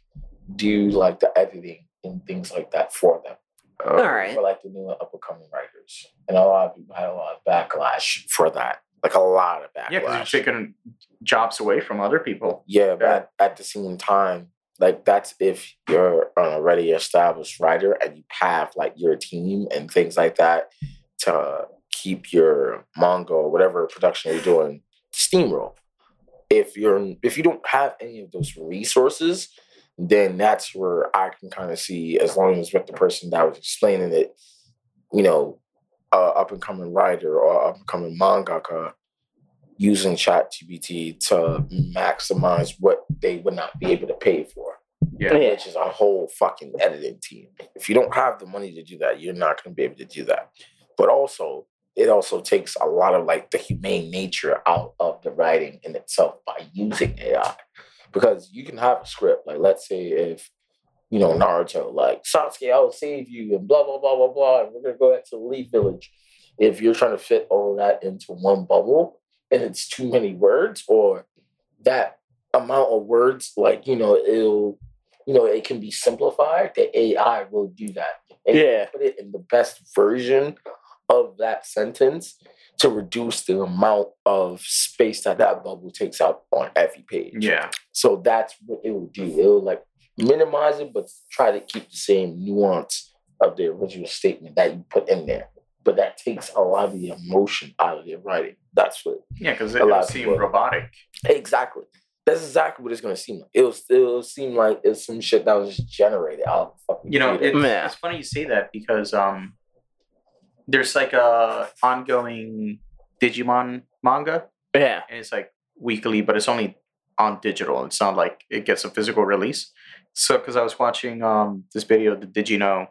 do like the editing and things like that for them. Oh, All right. For like the new up and coming writers. And a lot of people had a lot of backlash for that. Like a lot of backlash. Yeah, because you're taking jobs away from other people. Yeah, but Yeah. at, at the same time, like that's if you're an already established writer and you have like your team and things like that to keep your manga or whatever production you're doing steamroll. If you're if you don't have any of those resources, then that's where I can kind of see as long as with the person that was explaining it, you know, uh, up and coming writer or up and coming mangaka using chat gpt to maximize what they would not be able to pay for Yeah. Which is a whole fucking editing team. If you don't have the money to do that you're not going to be able to do that. But also it also takes a lot of like the humane nature out of the writing in itself by using ai because you can have a script like let's say if you know naruto like sasuke i'll save you and blah blah blah blah blah and we're going to go back to the leaf village. If you're trying to fit all that into one bubble and it's too many words or that amount of words like you know it'll you know it can be simplified the ai will do that and Yeah. put it in the best version of that sentence to reduce the amount of space that that bubble takes up on every page Yeah. so that's what it will do it will like minimize it but try to keep the same nuance of the original statement that you put in there but that takes a lot of the emotion out of the writing that's what Yeah, because it lot will seem robotic. Exactly. That's exactly what it's gonna seem like. It'll it'll seem like it's some shit that was just generated out of fucking You know, it, Yeah. it's funny you say that because um, there's like a ongoing Digimon manga, Yeah. and it's like weekly, but it's only on digital. It's not like it gets a physical release. So, because I was watching um this video, the Did You Know,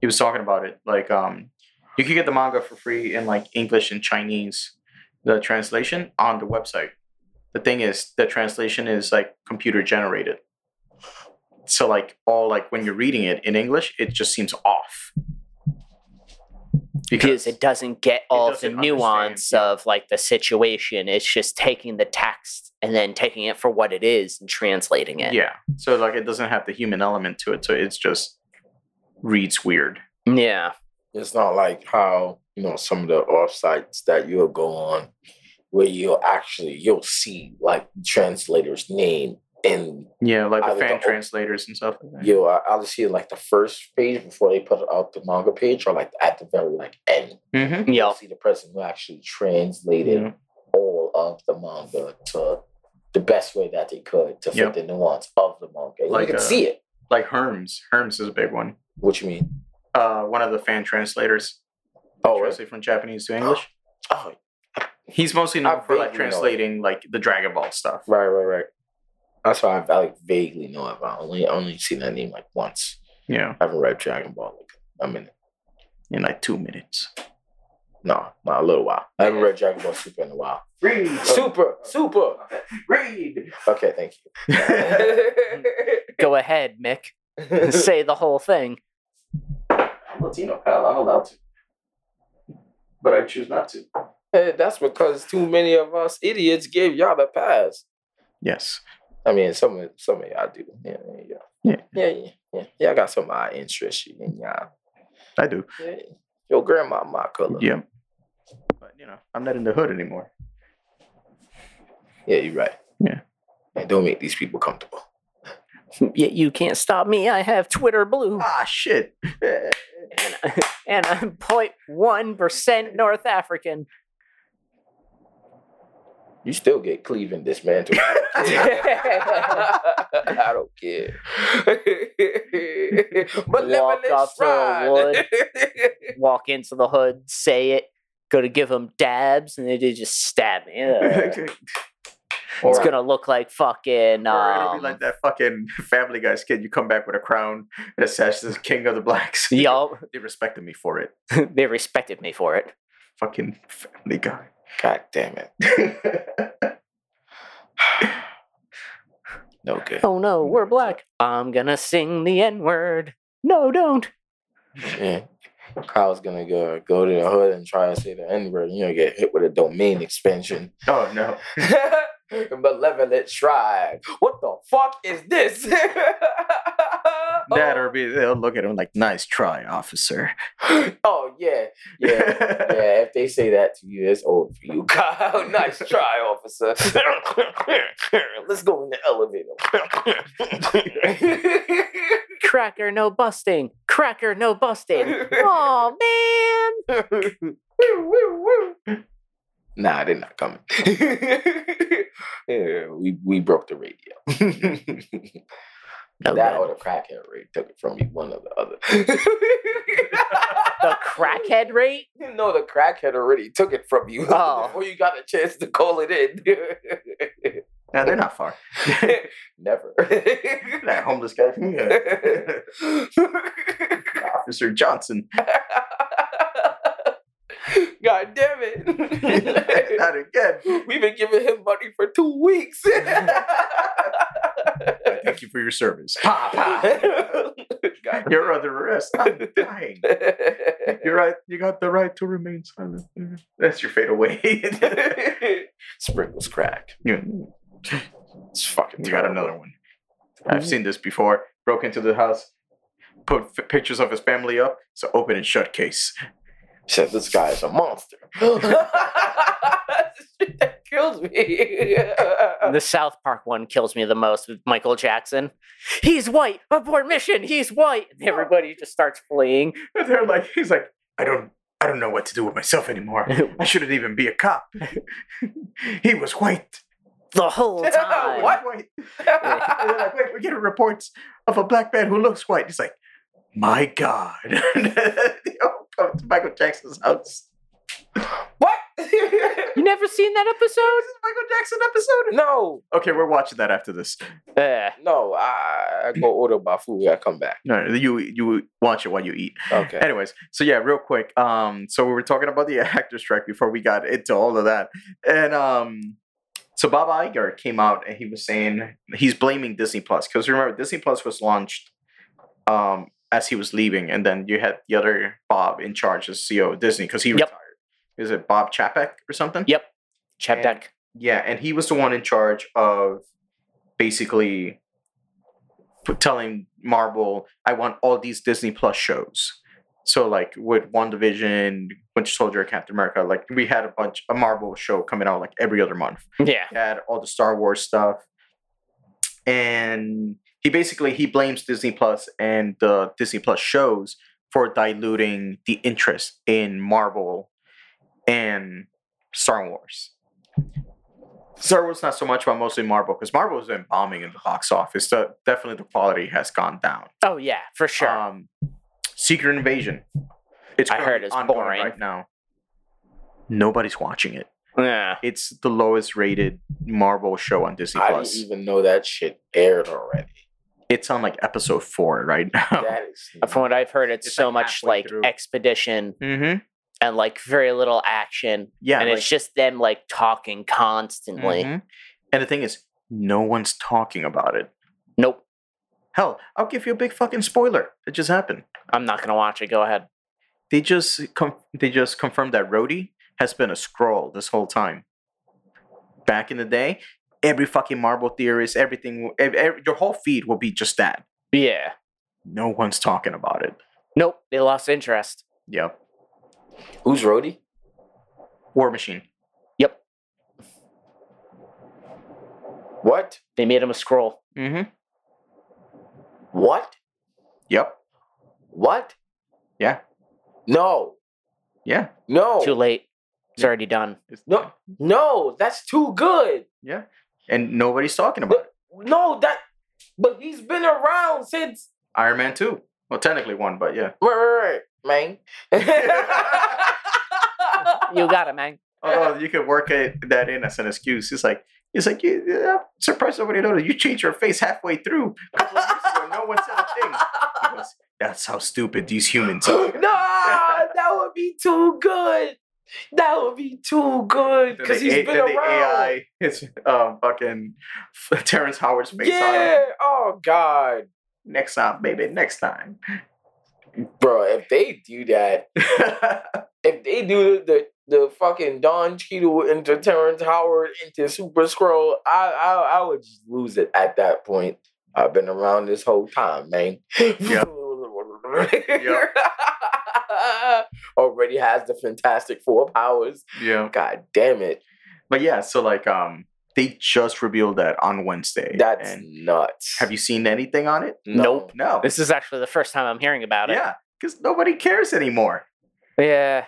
he was talking about it. Like um, you can get the manga for free in like English and Chinese, the translation on the website. The thing is, the translation is like computer generated. So like all like when you're reading it in English, it just seems off. Because it doesn't get all the doesn't understand, nuance yeah. of like the situation. It's just taking the text and then taking it for what it is and translating it. Yeah. So like it doesn't have the human element to it. So it's just reads weird. Yeah. It's not like how you know some of the off sites that you'll go on where you'll actually you'll see like translator's name and Yeah, like the Either the fan translators and stuff. Like that. you'll I- I'll see like the first page before they put out the manga page or like at the very like end. Mm-hmm. You'll see the person who actually translated Yeah. all of the manga to the best way that they could to fit Yep. the nuance of the manga. Like, you can uh, see it. Like Herms. Herms is a big one. What you mean? Uh, one of the fan translators. Oh, right. translate from Japanese to English. oh He's mostly known I for like vaguely know translating like the Dragon Ball stuff. Right, right, right. That's why I like vaguely know it, but I only only seen that name like once. Yeah, I haven't read Dragon Ball like a minute. in like two minutes. No, not a little while. I haven't read Dragon Ball Super in a while. Read, Super, super. read. Okay, thank you. Go ahead, Mick. Say the whole thing. I'm Latino, pal. I'm allowed to, but I choose not to. Hey, that's because too many of us idiots gave y'all the pass. Yes. I mean, some of some of y'all do. Yeah, yeah, yeah. Yeah. Yeah, yeah, yeah. Y'all got some eye interest in y'all. I do. Yeah. Your grandma my color. Yeah. But you know, I'm not in the hood anymore. Yeah, you're right. Yeah. And don't make these people comfortable. Yet you can't stop me. I have Twitter Blue. Ah, shit. And, and I'm 0.1% North African. You still get Cleveland dismantled. I don't care. but Walk to the wood. Walk into the hood, say it, go to give them dabs, and they did just stab me. Or- It's gonna look like fucking. Or it'll be Um, like that fucking Family Guy skit. You come back with a crown and says the king of the blacks. Yup. They respected me for it. they respected me for it. Fucking Family Guy. God damn it. No good. Oh no, we're black. I'm gonna sing the N word. No, don't. Yeah. Kyle's gonna go go to the hood and try to say the N word. You're gonna get hit with a domain expansion. oh no. Malevolent Shrine. What the fuck is this? That oh. or be, they'll look at him like, nice try, officer. oh yeah, yeah, yeah. If they say that to you, it's over for you. Kyle, nice try, officer. Let's go in the elevator. Cracker, no busting. Cracker, no busting. Oh man. Nah, they're not coming. yeah, we we broke the radio. No that good. or the crackhead rate took it from me, one or the other. The crackhead rate? Know the crackhead already took it from you Oh. before you got a chance to call it in. No, they're not far. Never. that homeless guy. Officer Johnson. God damn it. not again. We've been giving him money for two weeks. Thank you for your service. Pa, pa. God. You're under arrest. I'm dying. You're right. You got the right to remain silent. That's your fatal way. Sprinkles crack. you, It's fucking you got another one. I've seen this before. Broke into the house, put f- pictures of his family up. It's an open and shut case. Said this guy is a monster. That kills me. The South Park one kills me the most with Michael Jackson. He's white. Abort mission. He's white. And everybody just starts fleeing. And they're like, he's like, I don't, I don't know what to do with myself anymore. I shouldn't even be a cop. he was white. The whole time. What? White. They're like, wait, we're getting reports of a black man who looks white. He's like, my God. Come to Michael Jackson's house. what? You never seen that episode? is Michael Jackson episode. no, Okay, we're watching that after this. Yeah. no. I, I go order my food. I come back. No, you you watch it while you eat. Okay. Anyways, so yeah, real quick. Um, so we were talking about the actor strike before we got into all of that, and um, so Bob Iger came out and he was saying he's blaming Disney Plus because remember Disney Plus was launched, um, as he was leaving, and then you had the other Bob in charge as CEO of Disney because he Yep. retired. Is it Bob Chapek or something? Yep. Chapek. And- Yeah, and he was the one in charge of basically telling Marvel, I want all these Disney Plus shows. So like with WandaVision, Winter Soldier, Captain America, like we had a bunch a Marvel show coming out like every other month. Yeah. We had all the Star Wars stuff. And he basically he blames Disney Plus and the Disney Plus shows for diluting the interest in Marvel and Star Wars. Star Wars not so much, but mostly Marvel because Marvel has been bombing in the box office. So definitely the quality has gone down. Oh yeah, for sure. Um, Secret Invasion. It's I heard it's boring. right now. Nobody's watching it. yeah. It's the lowest rated Marvel show on Disney I Plus. I didn't even know that shit aired already. It's on like episode four right now. Is From what I've heard, it's, It's, so like, much like through. expedition mm-hmm. and like very little action. Yeah, and like- it's just them like talking constantly. Mhm. And the thing is, no one's talking about it. Nope. Hell, I'll give you a big fucking spoiler. It just happened. I'm not gonna watch it. Go ahead. They just com- they just confirmed that Rhodey has been a Skrull this whole time. Back in the day, every fucking Marvel theorist, everything, ev- ev- your whole feed will be just that. Yeah. No one's talking about it. Nope. They lost interest. Yep. Who's Rhodey? War Machine. Yep. What? They made him a Skrull. Mm-hmm. What? Yep. What? Yeah. No. Yeah. No. Too late. It's already done. It's- No, no, that's too good. Yeah. And nobody's talking about it. No, that. But he's been around since. Iron Man 2. Well, technically one, but yeah. Right, right, right, man. You got it, man. Although you could work it, that in as an excuse. It's like, it's like, you, yeah, I'm surprised nobody noticed. You changed your face halfway through. A couple of years ago, no one said a thing. Goes, That's how stupid these humans are. no, that would be too good. That would be too good because the he's A- been then the around. AI, it's um, fucking Terrence Howard's face on yeah. Oh God, Next time, baby, next time. bro. If they do that, if they do the the fucking Don Cheadle into Terrence Howard into Super Skrull, I I I would just lose it at that point. I've been around this whole time, man. Yep. Already has the Fantastic Four powers. yeah. God damn it. But yeah, so like um they just revealed that on Wednesday. That's and nuts. have you seen anything on it? Nope. No. This is actually the first time I'm hearing about it. Yeah, because nobody cares anymore. Yeah.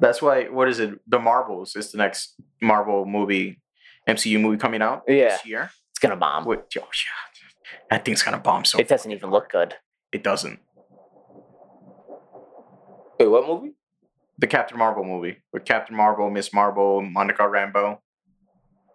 That's why what is it? The Marvels is the next Marvel movie, MCU movie coming out Yeah. this year. It's gonna bomb. With, oh, yeah. That thing's gonna bomb so It doesn't even look good. it doesn't. Wait, what movie? The Captain Marvel movie with Captain Marvel, Miss Marvel, Monica Rambeau.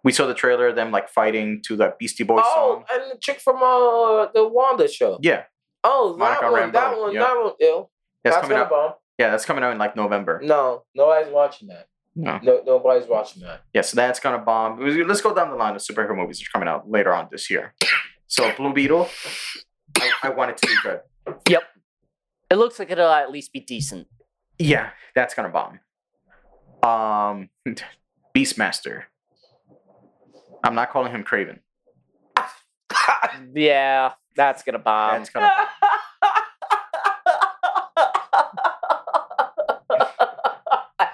We saw the trailer of them like fighting to that Beastie Boys Oh, song. and the chick from uh the Wanda show. Yeah, Oh, Monica that one, that one, yeah. that one. Ew. that's That's coming out. bomb. Yeah, that's coming out in like November. No, nobody's watching that. No. No, nobody's watching that. Yeah, so that's gonna bomb. Let's go down the line of superhero movies that are coming out later on this year. So Blue Beetle, I, I want it to be good. It looks like it'll at least be decent. Yeah, that's gonna bomb. Um, Beastmaster. I'm not calling him Kraven. Yeah, that's gonna bomb. That's gonna.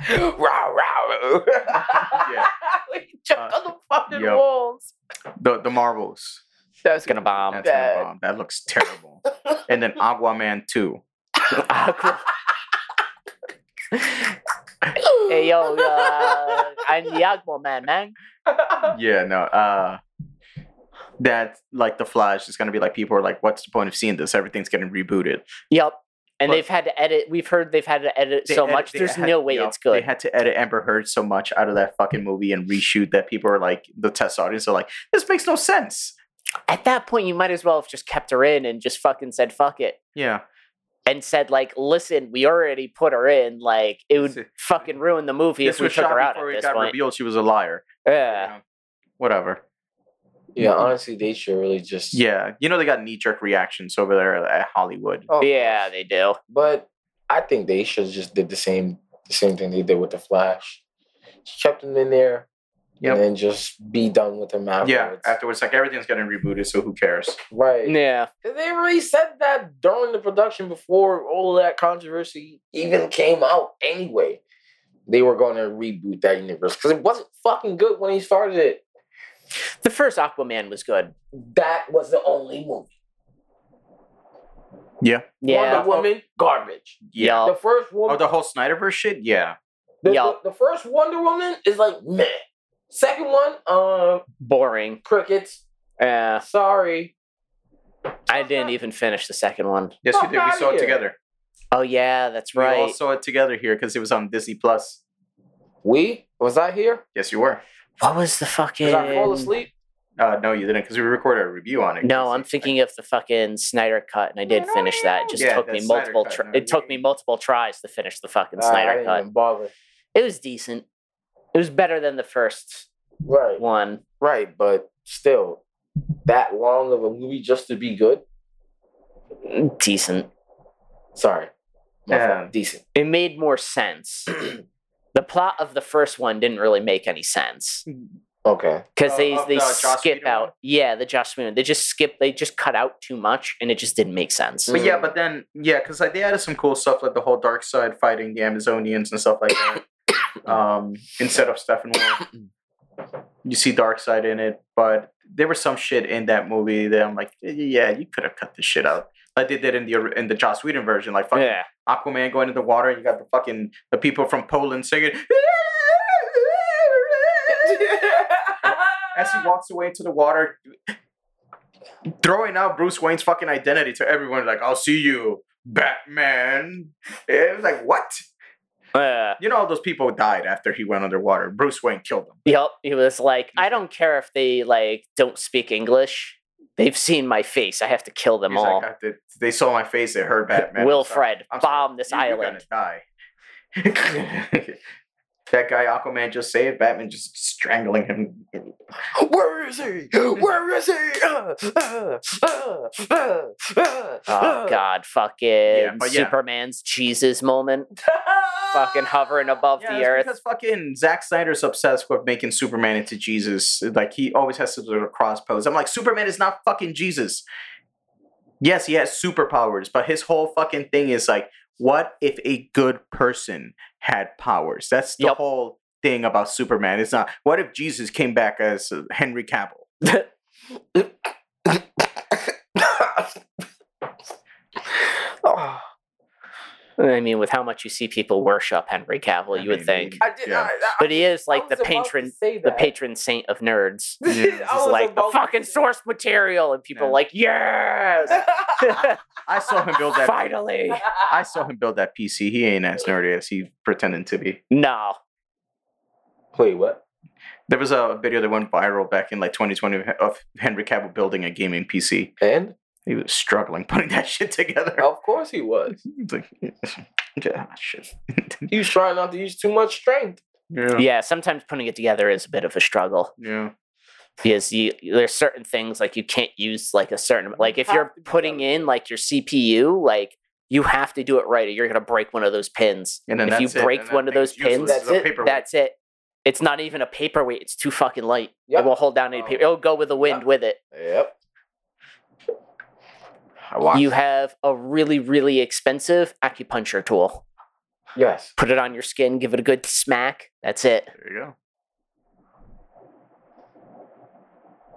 Row, row. Yeah. We jumped Uh, on the fucking yep. walls. The the Marvels. That's gonna bomb. That's gonna bomb. That looks terrible. and then Aquaman two. hey yo, uh, I'm the Aquaman, man. Yeah, no. Uh, that like the Flash is gonna be like people are like, what's the point of seeing this? Everything's getting rebooted. Yep. And But- they've had to edit. We've heard they've had to edit so edit- much. There's had- no way it's good. They had to edit Amber Heard so much out of that fucking movie and reshoot that people are like, the test audience are like, this makes no sense. At that point, you might as well have just kept her in and just fucking said fuck it. Yeah. And said like, listen, we already put her in. Like, it would This- fucking ruin the movie This if we took her out before at it this got point. revealed she was a liar. Yeah. You know, Whatever. Yeah, honestly, they should really just. Yeah. You know they got knee jerk reactions over there at Hollywood. Oh, Yeah, they do. But I think they should just did the same the same thing they did with the Flash. She kept him in there Yep. and then just be done with them afterwards. Yeah. Afterwards, like everything's getting rebooted, so who cares? right. Yeah. They really said that during the production before all of that controversy even came out anyway. They were going to reboot that universe because it wasn't fucking good when he started it. The first Aquaman was good. That was the only movie. Yeah. Yeah. Wonder Woman, garbage. Yeah. The first Oh, woman, the whole Snyderverse shit? Yeah. the, Yup. the, the first Wonder Woman is like meh. Second one, um, Boring. crickets. Yeah. Sorry. I didn't even finish the second one. Yes, we Fuck did. We saw it here. together. Oh yeah, that's right. We all right. saw it together here because it was on Disney Plus. We was I here? Yes, you were. What was the fucking? Did I fall asleep? Uh, no, you didn't because we recorded a review on it. No, I'm thinking of the fucking Snyder cut, and I did finish that. It just Yeah, took me that Snyder multiple. cut, Tr- no, it took me multiple tries to finish the fucking I Snyder didn't cut. even bother. It was decent. It was better than the first Right, one. right, but still, that long of a movie just to be good. Decent. Sorry, My Yeah. decent. It made more sense. the plot of the first one didn't really make any sense Okay, because Oh, they of they the skip Whedon out. one? Yeah, the Joss Whedon. They just skip. They just cut out too much, and it just didn't make sense. But yeah, but then yeah, because like they added some cool stuff like the whole Darkseid fighting the Amazonians and stuff like that. um, instead of Steppenwolf, you see Darkseid in it, but there was some shit in that movie that I'm like, yeah, you could have cut this shit out. like they did in the in the Joss Whedon version, like fucking Yeah. Aquaman going in the water, and you got the fucking the people from Poland singing. As he walks away into the water, throwing out Bruce Wayne's fucking identity to everyone, like "I'll see you, Batman." It was like what? You know, all those people died after he went underwater. Bruce Wayne killed them. Yep. He was like, I don't care if they like don't speak English. They've seen my face. I have to kill them He's all. like, did- they saw my face. They heard Batman. I'm sorry. Wilfred, I'm sorry. bomb this You- you're island. gonna die. that guy Aquaman just saved Batman, just strangling him. Where is he? Where is he? Uh, uh, uh, uh, uh, Oh God, fucking but yeah. Superman's Jesus moment, fucking hovering above Yeah, the it's earth. because fucking Zack Snyder's obsessed with making Superman into Jesus. Like he always has to do a cross pose. I'm like, Superman is not fucking Jesus. Yes, he has superpowers, but his whole fucking thing is like, what if a good person had powers? That's the Yep. whole thing about Superman. It's not. What if Jesus came back as uh, Henry Cavill? Oh, I mean, with how much you see people worship Henry Cavill, I you would think. I did. Yeah. I, I, But he is like the was about to patron, the patron saint of nerds. Yeah. He's like the about to fucking source material, and people Yeah. are like, yes, I saw him build that. finally. I saw him build that PC. He ain't as nerdy as he pretending to be. No, Wait, what? There was a video that went viral back in like 2020 of- of Henry Cavill building a gaming PC. And He was struggling putting that shit together. of course he was. It's like, yeah, ah, shit. He was trying not to use too much strength. yeah. yeah. Sometimes putting it together is a bit of a struggle. Yeah. because you there's certain things like you can't use like a certain like if you're putting in like your CPU like you have to do it right or you're gonna break one of those pins. And then if you that's it, break one of those pins, That's a it. paperweight. that's it. It's not even a paperweight. It's too fucking light. Yep. It will hold down any Oh. paper. It'll go with the wind Yep. with it. Yep. I watched. You have a really really expensive acupuncture tool. yes. Put it on your skin. Give it a good smack. That's it. There you go.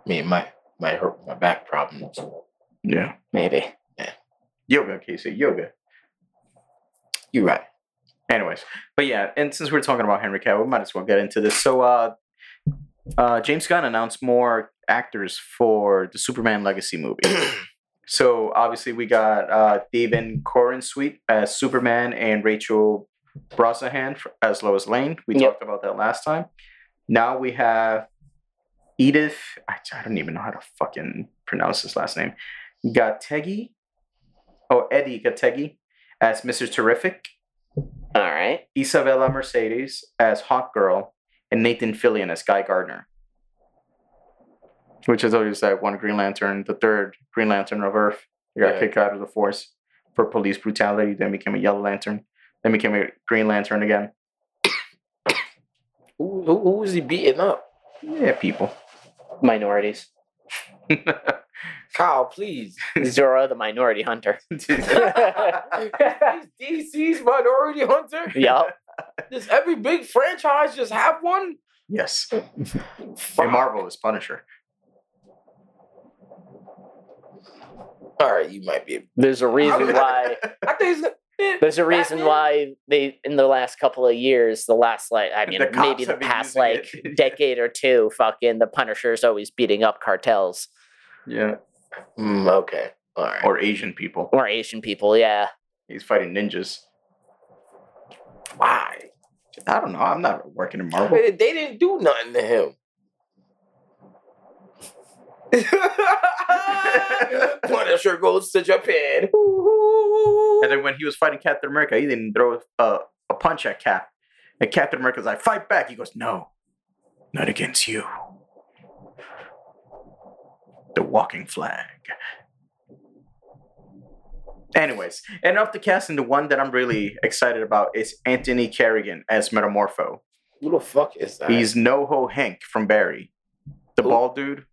Me, my my hurt my back problems. Yeah. Maybe. Yeah. Yoga, Casey. Yoga. You're right. Anyways, but yeah, and since we're talking about Henry Cavill, we might as well get into this. So, uh, uh, James Gunn announced more actors for the Superman Legacy movie. so obviously, we got uh, David Corenswet as Superman and Rachel Brosnahan as Lois Lane. We Yep. talked about that last time. Now we have Edith. I, I don't even know how to fucking pronounce this last name. Gathegi. Oh, Eddie Gathegi as Mr. Terrific. All right. Isabella Mercedes as Hawk Girl, and Nathan Fillion as Guy Gardner. Which is always that one Green Lantern, the third Green Lantern of Earth. He got Yeah. kicked out of the force for police brutality, then became a Yellow Lantern, then became a Green Lantern again. Who, who, who was he beating up? Yeah, people. Minorities. Kyle, please. Zora the minority hunter. He's DC's Minority Hunter. Yup. Does every big franchise just have one? yes. And Marvel is Punisher. All right, you might be. There's a reason why. I think eh, There's a reason why they in the last couple of years, the last like I mean The maybe the past like it. decade or two, fucking the Punisher's always beating up cartels Yeah. Mm, okay. All right. Or Asian people. or Asian people. Yeah, He's fighting ninjas. Why? I don't know. I'm not working in Marvel. They they didn't do nothing to him. Punisher goes to Japan. And then when he was fighting Captain America, he didn't throw a, a punch at Cap. And Captain America's like, fight back. He goes, no, not against you. The walking flag. Anyways, and off the casting, the one that I'm really excited about is Anthony Carrigan as Metamorpho. Who the fuck is that? He's NoHo Hank from Barry. The Who? bald dude.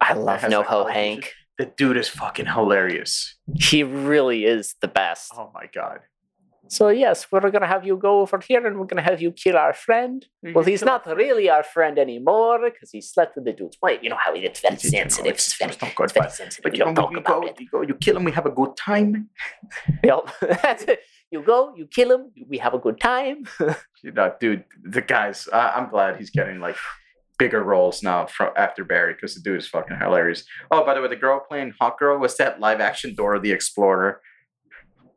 I love NoHo Hank. The dude is fucking hilarious. He really is the best. Oh my god. So yes, we're gonna have you go over here and we're gonna have you kill our friend. Well, he's not really our friend anymore because he slept with the dude's wife. You know how he gets very You sensitive. it's- It's very, it's not good, it's very but- sensitive. But you you, don't talk you about go, it. you go, you kill him, we have a good time. Yep. That's it. You go, you kill him, we have a good time. You know, dude, the guys. I, I'm glad he's getting like bigger roles now from after Barry because the dude is fucking hilarious. Oh, by the way, the girl playing Hawk Girl was that live action Dora the Explorer.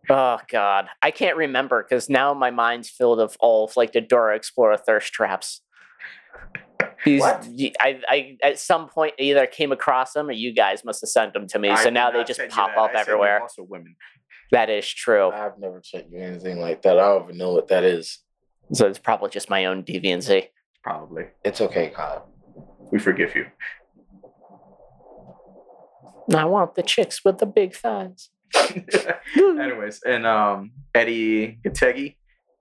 Oh God, I can't remember because now my mind's filled of all of like the Dora Explorer thirst traps. These, What? y- I, I at some point either came across them or you guys must have sent them to me. I so now they just pop up I everywhere. Also, women. That is true. I've never sent you anything like that. I don't even know what that is. So it's probably just my own deviancy. Probably. It's okay, Kyle. We forgive you. I want the chicks with the big thighs. Anyways, and um, Eddie Gathegi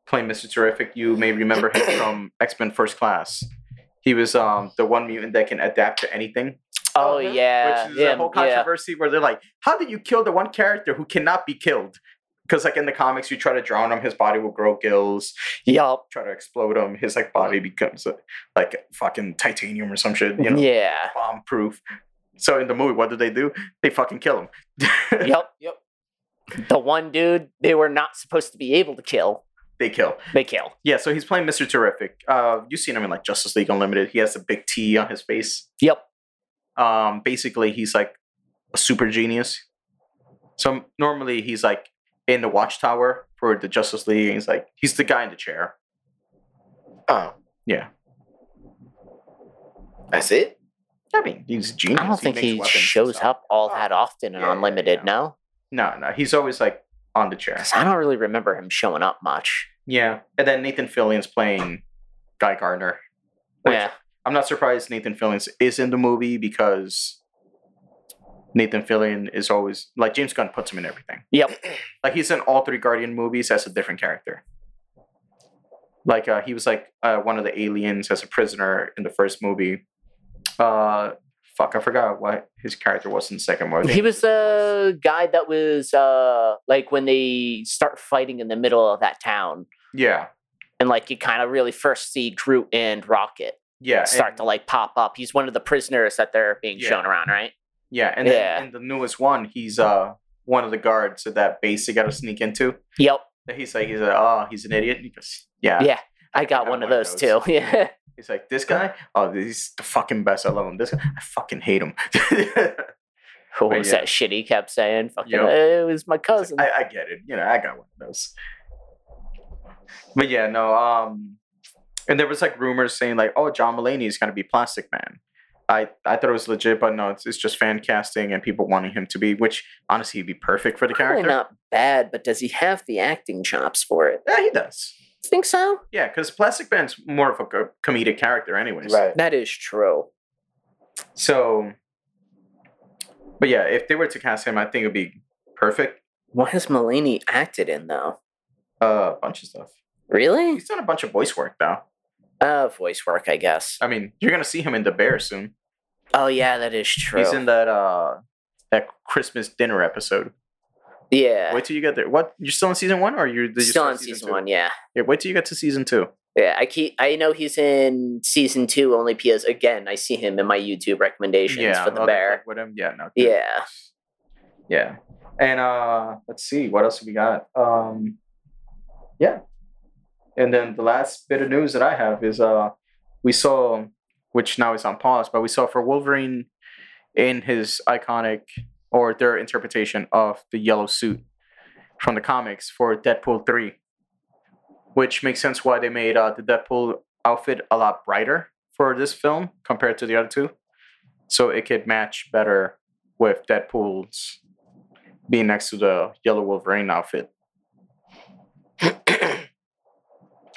playing Mr. Terrific. You may remember him from X Men First Class. He was um the one mutant that can adapt to anything, Oh, him? yeah, which is a him, whole yeah. controversy where they're like, "How did you kill the one character who cannot be killed?" Because like in the comics, you try to drown him, his body will grow gills. Yup. Try to explode him, his like body becomes uh, like fucking titanium or some shit. You know, Yeah. bomb proof. So in the movie, what do they do? They fucking kill him. yep, Yep. The one dude they were not supposed to be able to kill, they kill. they kill. Yeah, so he's playing Mr. Terrific. Uh, you've seen him in like Justice League Unlimited. He has a big T on his face. Yep. Um, basically, he's like a super genius. So normally he's like in the Watchtower for the Justice League. He's like he's the guy in the chair. Oh. Yeah. That's it? I mean, he's a genius. I don't think makes he shows up all Oh, that often in yeah, yeah, Unlimited, yeah. no? No, no, he's always like on the chair. I don't really remember him showing up much. Yeah, and then Nathan Fillion's playing Guy Gardner. Which Yeah. I'm not surprised Nathan Fillion is in the movie because Nathan Fillion is always like James Gunn puts him in everything. Yep. Like he's in all three Guardian movies as a different character. Like uh, he was like uh, one of the aliens as a prisoner in the first movie. Uh, fuck, I forgot what his character was in the second movie. He was the guy that was uh like when they start fighting in the middle of that town. yeah, And like you kind of really first see Groot and Rocket yeah, start and, to like pop up. He's one of the prisoners that they're being Yeah. shown around, right? Yeah, and Yeah. then in the newest one, he's uh one of the guards at that base they got to sneak into. Yep. He's like, he's like, oh, he's an idiot. He goes, yeah, Yeah. I got got one of one of those, those. too. Yeah. He's like, this guy, oh, he's the fucking best. I love him. This guy, I fucking hate him. But was yeah. that shit he kept saying? Fucking, Yep. "Eh, it was my It's like, cousin. I, I get it. You know, I got one of those. But yeah, no. Um, and there was like rumors saying like, oh, John Mulaney is gonna be Plastic Man. I I thought it was legit, but no, it's, it's just fan casting and people wanting him to be. Which honestly, he'd be perfect for the Probably character. not bad, but does he have the acting chops for it? Yeah, he does. Think so? Yeah, because Plastic Man's more of a co- comedic character, anyways. Right. That is true. So, but yeah, if they were to cast him, I think it'd be perfect. What has Mulaney acted in though? Uh, a bunch of stuff. Really? He's done a bunch of voice work though. Uh, voice work, I guess. I mean, you're gonna see him in The Bear soon. Oh yeah, that is true. He's in that uh that Christmas dinner episode. yeah, Wait till you get there. What? You're still in season one, or you're still start on season two? one. Yeah, Yeah. Wait till you get to season two. yeah. I keep. I know he's in season two only because again, I see him in my YouTube recommendations yeah. for the bear. with him. Yeah. No. good. Yeah. Yeah. And uh let's see what else we got. Um yeah. And then the last bit of news that I have is uh we saw which now is on pause, but we saw for Wolverine in his iconic or their interpretation of the yellow suit from the comics for Deadpool 3. Which makes sense why they made uh, the Deadpool outfit a lot brighter for this film compared to the other two. So it could match better with Deadpool's being next to the yellow Wolverine outfit.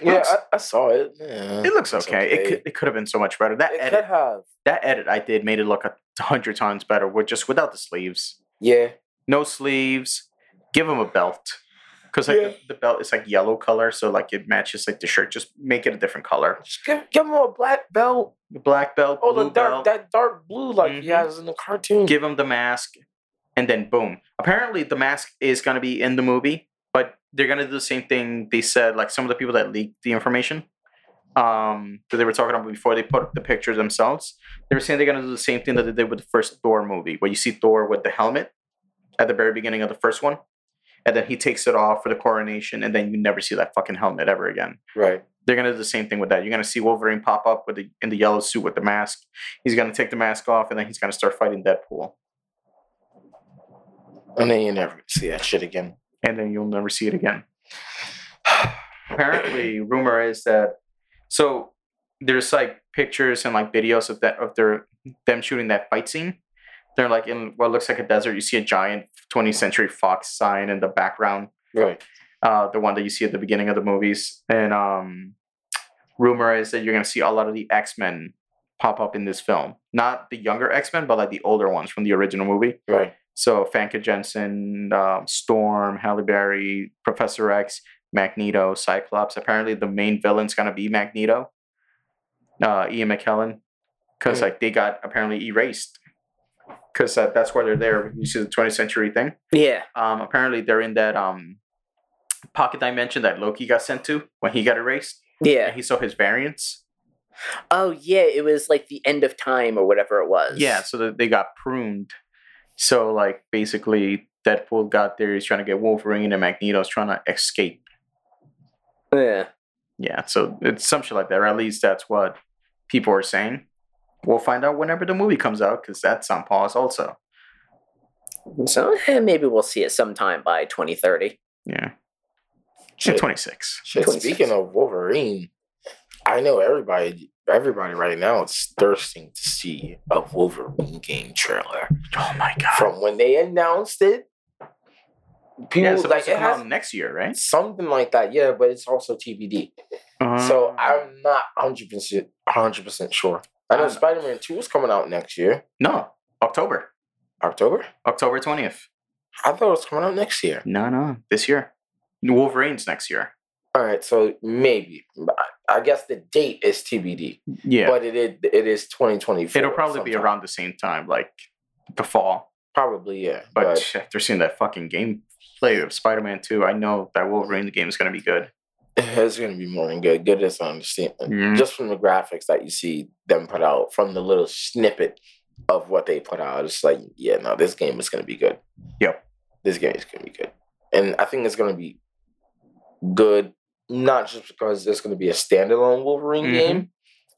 Yeah, Looks- I, I saw it. Yeah, It looks it's okay. It could it could have been so much better. That It could edit have. that edit I did made it look a hundred times better with just without the sleeves. Yeah. No sleeves. Give him a belt. Cause like Yeah. the, the belt is like yellow color, so like it matches like the shirt. Just make it a different color. Just give, give him a black belt. The black belt, Oh, blue the dark, belt. that dark blue like he Mhm. has in the cartoon. give him the mask, and then boom. Apparently, the mask is gonna be in the movie, but they're gonna do the same thing. They said like some of the people that leaked the information, um, that they were talking about before they put up the pictures themselves. They were saying they're gonna do the same thing that they did with the first Thor movie, where you see Thor with the helmet at the very beginning of the first one, and then he takes it off for the coronation, and then you never see that fucking helmet ever again. Right. They're gonna do the same thing with that. You're gonna see Wolverine pop up with the in the yellow suit with the mask. He's gonna take the mask off, and then he's gonna start fighting Deadpool, And then you never see that shit again. And then you'll never see it again. apparently rumor is that so there's like pictures and like videos of that of their them shooting that fight scene they're like in what looks like a desert you see a giant 20th century fox sign in the background Right. uh the one that you see at the beginning of the movies and um rumor is that you're going to see a lot of the x-men pop up in this film not the younger x-men but like the older ones from the original movie Right. So Famke Janssen, um, Storm, Halle Berry, Professor X, Magneto, Cyclops. Apparently, the main villain's gonna be Magneto, uh, Ian McKellen, because like they got apparently erased. Because uh, that's why they're there. You see the 20th century thing. Yeah. Um, apparently, they're in that um, pocket dimension that Loki got sent to when he got erased, Yeah. and he saw his variants. Oh yeah, it was like the end of time or whatever it was. Yeah, so that they got pruned. So like basically Deadpool got there, he's trying to get Wolverine and Magneto's trying to escape. Yeah. Yeah, so it's some shit like that, or at least that's what people are saying. We'll find out whenever the movie comes out, because that's on pause also. So eh, maybe we'll see it sometime by 2030. Yeah. Shit. 26. Shit, 26. speaking of Wolverine, I know everybody everybody right now is thirsting to see a Wolverine game trailer. Oh my god. From when they announced it, people yeah, it's like it has next year, right? something like that, yeah, but it's also TBD. so Um, I'm not hundred percent hundred percent sure. I know I'm- Spider Man Two is coming out next year, No, October. October. October 20th. I thought it was coming out next year. No, no, this year. Wolverine's next year. All right, so maybe. I guess the date is TBD, Yeah. but it is it is 2024. It'll probably be around the same time, like the fall. Probably yeah, But, but after seeing that fucking gameplay of Spider Man 2, I know that Wolverine the game is going to be good. it's gonna be more than good. Good is an understatement. Mhm. Just from the graphics that you see them put out, from the little snippet of what they put out, it's like, yeah, no, this game is gonna be good. Yep. This game is gonna be good, and I think it's gonna be good, not just because it's gonna be a standalone Wolverine Mhm. game.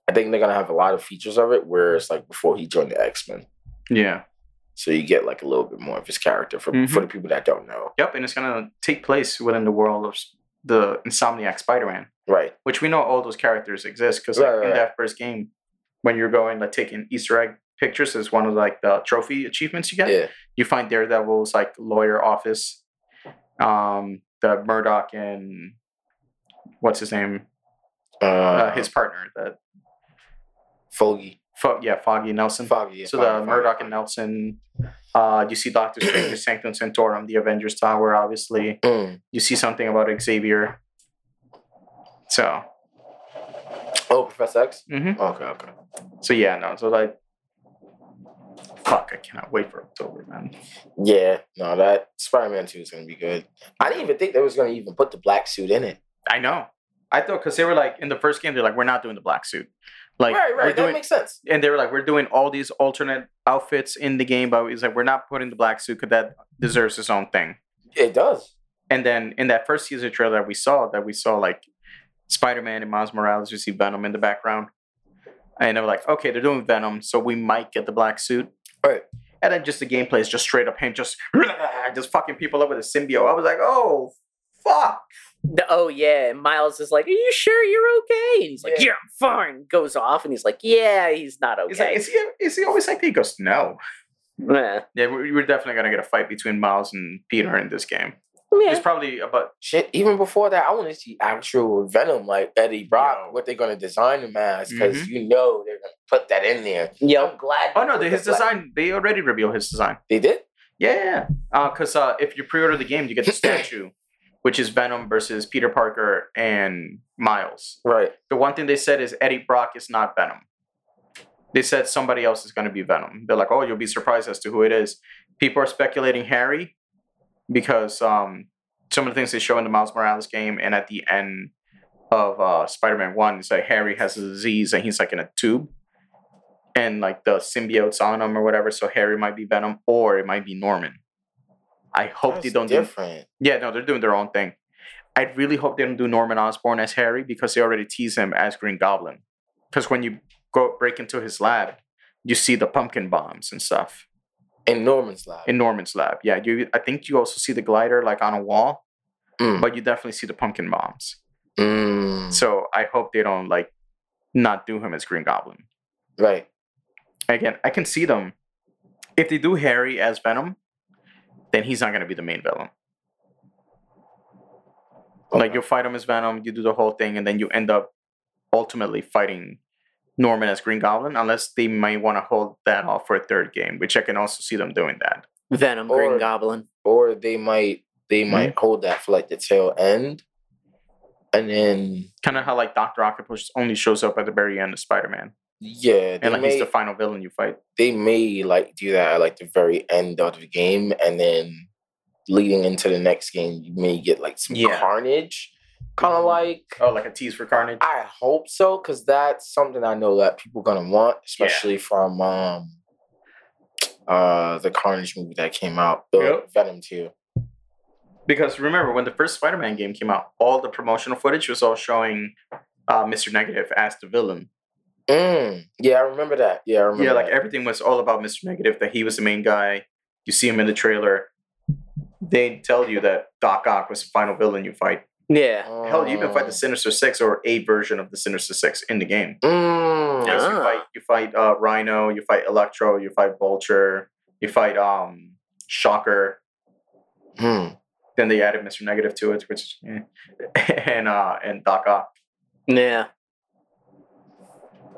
I think they're gonna have a lot of features of it, where it's like before he joined the X Men, Yeah. so you get like a little bit more of his character for Mhm. for the people that don't know. Yep. And it's going to take place within the world of the Insomniac Spider Man, Right. which we know all those characters exist because like, right, in that first game, when you're going like taking Easter egg pictures is one of like the trophy achievements you get. Yeah. You find Daredevil's like lawyer office, um, the Murdock and what's his name, Uh, uh, his partner, that Foggy. Fo- yeah, Foggy Nelson. Foggy. yeah, so Foggy, the Foggy, Murdock Foggy. and Nelson. Uh, you see Doctor Strange, Sanctum Sanctorum, the Avengers Tower. Obviously, Mm. you see something about Xavier. So, Oh, Professor X. mhm. Okay, okay. so yeah, no. So like, fuck, I cannot wait for October, man. Yeah, no, that Spider Man Two is gonna be good. I didn't even think they was gonna even put the black suit in it. I know. I thought because they were like in the first game, they're like, we're not doing the black suit. Like, right, right. That doing, makes sense. and they were like, we're doing all these alternate outfits in the game, but it's like we're not putting the black suit because that deserves its own thing. It does. And then in that first teaser trailer that we saw, that we saw like Spider Man and Miles Morales, you see Venom in the background. And they were like, okay, they're doing Venom, so we might get the black suit. Right. And then just the gameplay is just straight up him just just fucking people up with a symbiote. I was like, oh fuck. The- oh yeah, and Miles is like, "Are you sure you're okay?" And he's like, Yeah. "Yeah, I'm fine." Goes off, and he's like, "Yeah, he's not okay." He's like, is he is he always like that? He goes, no. yeah. Yeah, we- we're definitely gonna get a fight between Miles and Peter in this game. Yeah. It's probably about Shit. Even before that, I want to see actual Venom, like Eddie Brock, Yo. what they're gonna design him as, because Mhm. you know they're gonna put that in there. Yeah, I'm glad. Oh no, put the, the his black- design they already revealed his design. They did. Yeah, because uh, if you pre-order the game, you get the statue, which is Venom versus Peter Parker and Miles. Right. The one thing they said is Eddie Brock is not Venom. They said somebody else is going to be Venom. They're like, oh, you'll be surprised as to who it is. People are speculating Harry because um, some of the things they show in the Miles Morales game and at the end of uh, Spider-Man One, it's like Harry has a disease and he's like in a tube, and like the symbiotes on him or whatever. So Harry might be Venom or it might be Norman. I hope they don't do different. Yeah, no, they're doing their own thing. I really hope they don't do Norman Osborn as Harry because they already tease him as Green Goblin. Because when you go break into his lab, you see the pumpkin bombs and stuff In Norman's lab. in Norman's lab. Yeah, you. I think you also see the glider like on a wall, Mm. but you definitely see the pumpkin bombs. Mm, So I hope they don't like not do him as Green Goblin. right. Again, I can see them. If they do Harry as Venom, then he's not going to be the main villain. Like you'll fight him as Venom, you do the whole thing, and then you end up ultimately fighting Norman as Green Goblin, unless they might want to hold that off for a third game, which I can also see them doing that. Venom, Or- Green Goblin. or they might they Mm-hmm. might hold that for like the tail end, and then Kind of how like Doctor Octopus only shows up at the very end of Spider-Man, yeah, and like may he's the final villain you fight. they may like do that at like the very end of the game, and then leading into the next game, you may get like some Yeah. carnage, kind of Mhm. like. Oh, like a tease for Carnage. I hope so, because that's something I know that people gonna want, especially from um uh the Carnage movie that came out, the Yep. Venom 2. Because remember, when the first Spider-Man game came out, all the promotional footage was all showing uh, Mr. Negative as the villain. Mm, yeah, I remember that. Yeah, I remember Yeah, like that. everything was all about Mr. Negative, that he was the main guy. You see him in the trailer. They tell you that Doc Ock was the final villain you fight. Yeah. Hell, you even fight the Oh. Sinister Six or a version of the Sinister Six in the game. Mm. Yes, you Ah. fight you fight uh, Rhino, you fight Electro, you fight Vulture, you fight um Shocker. Hmm. Then they added Mr. Negative to it, which eh. and uh and Doc Ock. Yeah.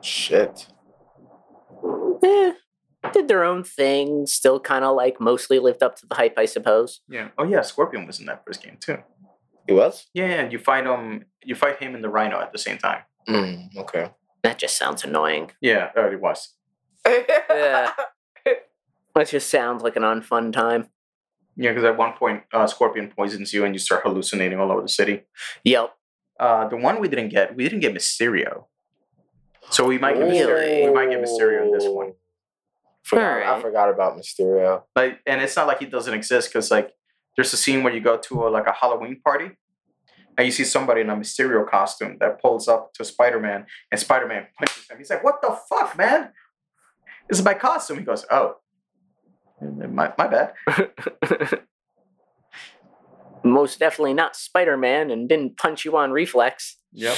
Shit. Eh, did their own thing. Still kind of like mostly lived up to the hype, I suppose. Yeah. Oh yeah, Scorpion was in that first game too. He was? Yeah, yeah. You fight him. You fight him and the Rhino at the same time. Mm, okay. That just sounds annoying. Yeah, it was. Yeah. That just sounds like an unfun time. Yeah, because at one point, uh, Scorpion poisons you and you start hallucinating all over the city. Yep. Uh, the one we didn't get, we didn't get Mysterio. So we might get Mysterio. We might get Mysterio in this one. Forgot, I forgot about Mysterio. Like, and it's not like he doesn't exist because like there's a scene where you go to a, like a Halloween party, and you see somebody in a Mysterio costume that pulls up to Spider Man, and Spider Man punches him. He's like, "What the fuck, man? This is my costume." He goes, "Oh, my my bad." Most definitely not Spider Man and didn't punch you on reflex. Yep.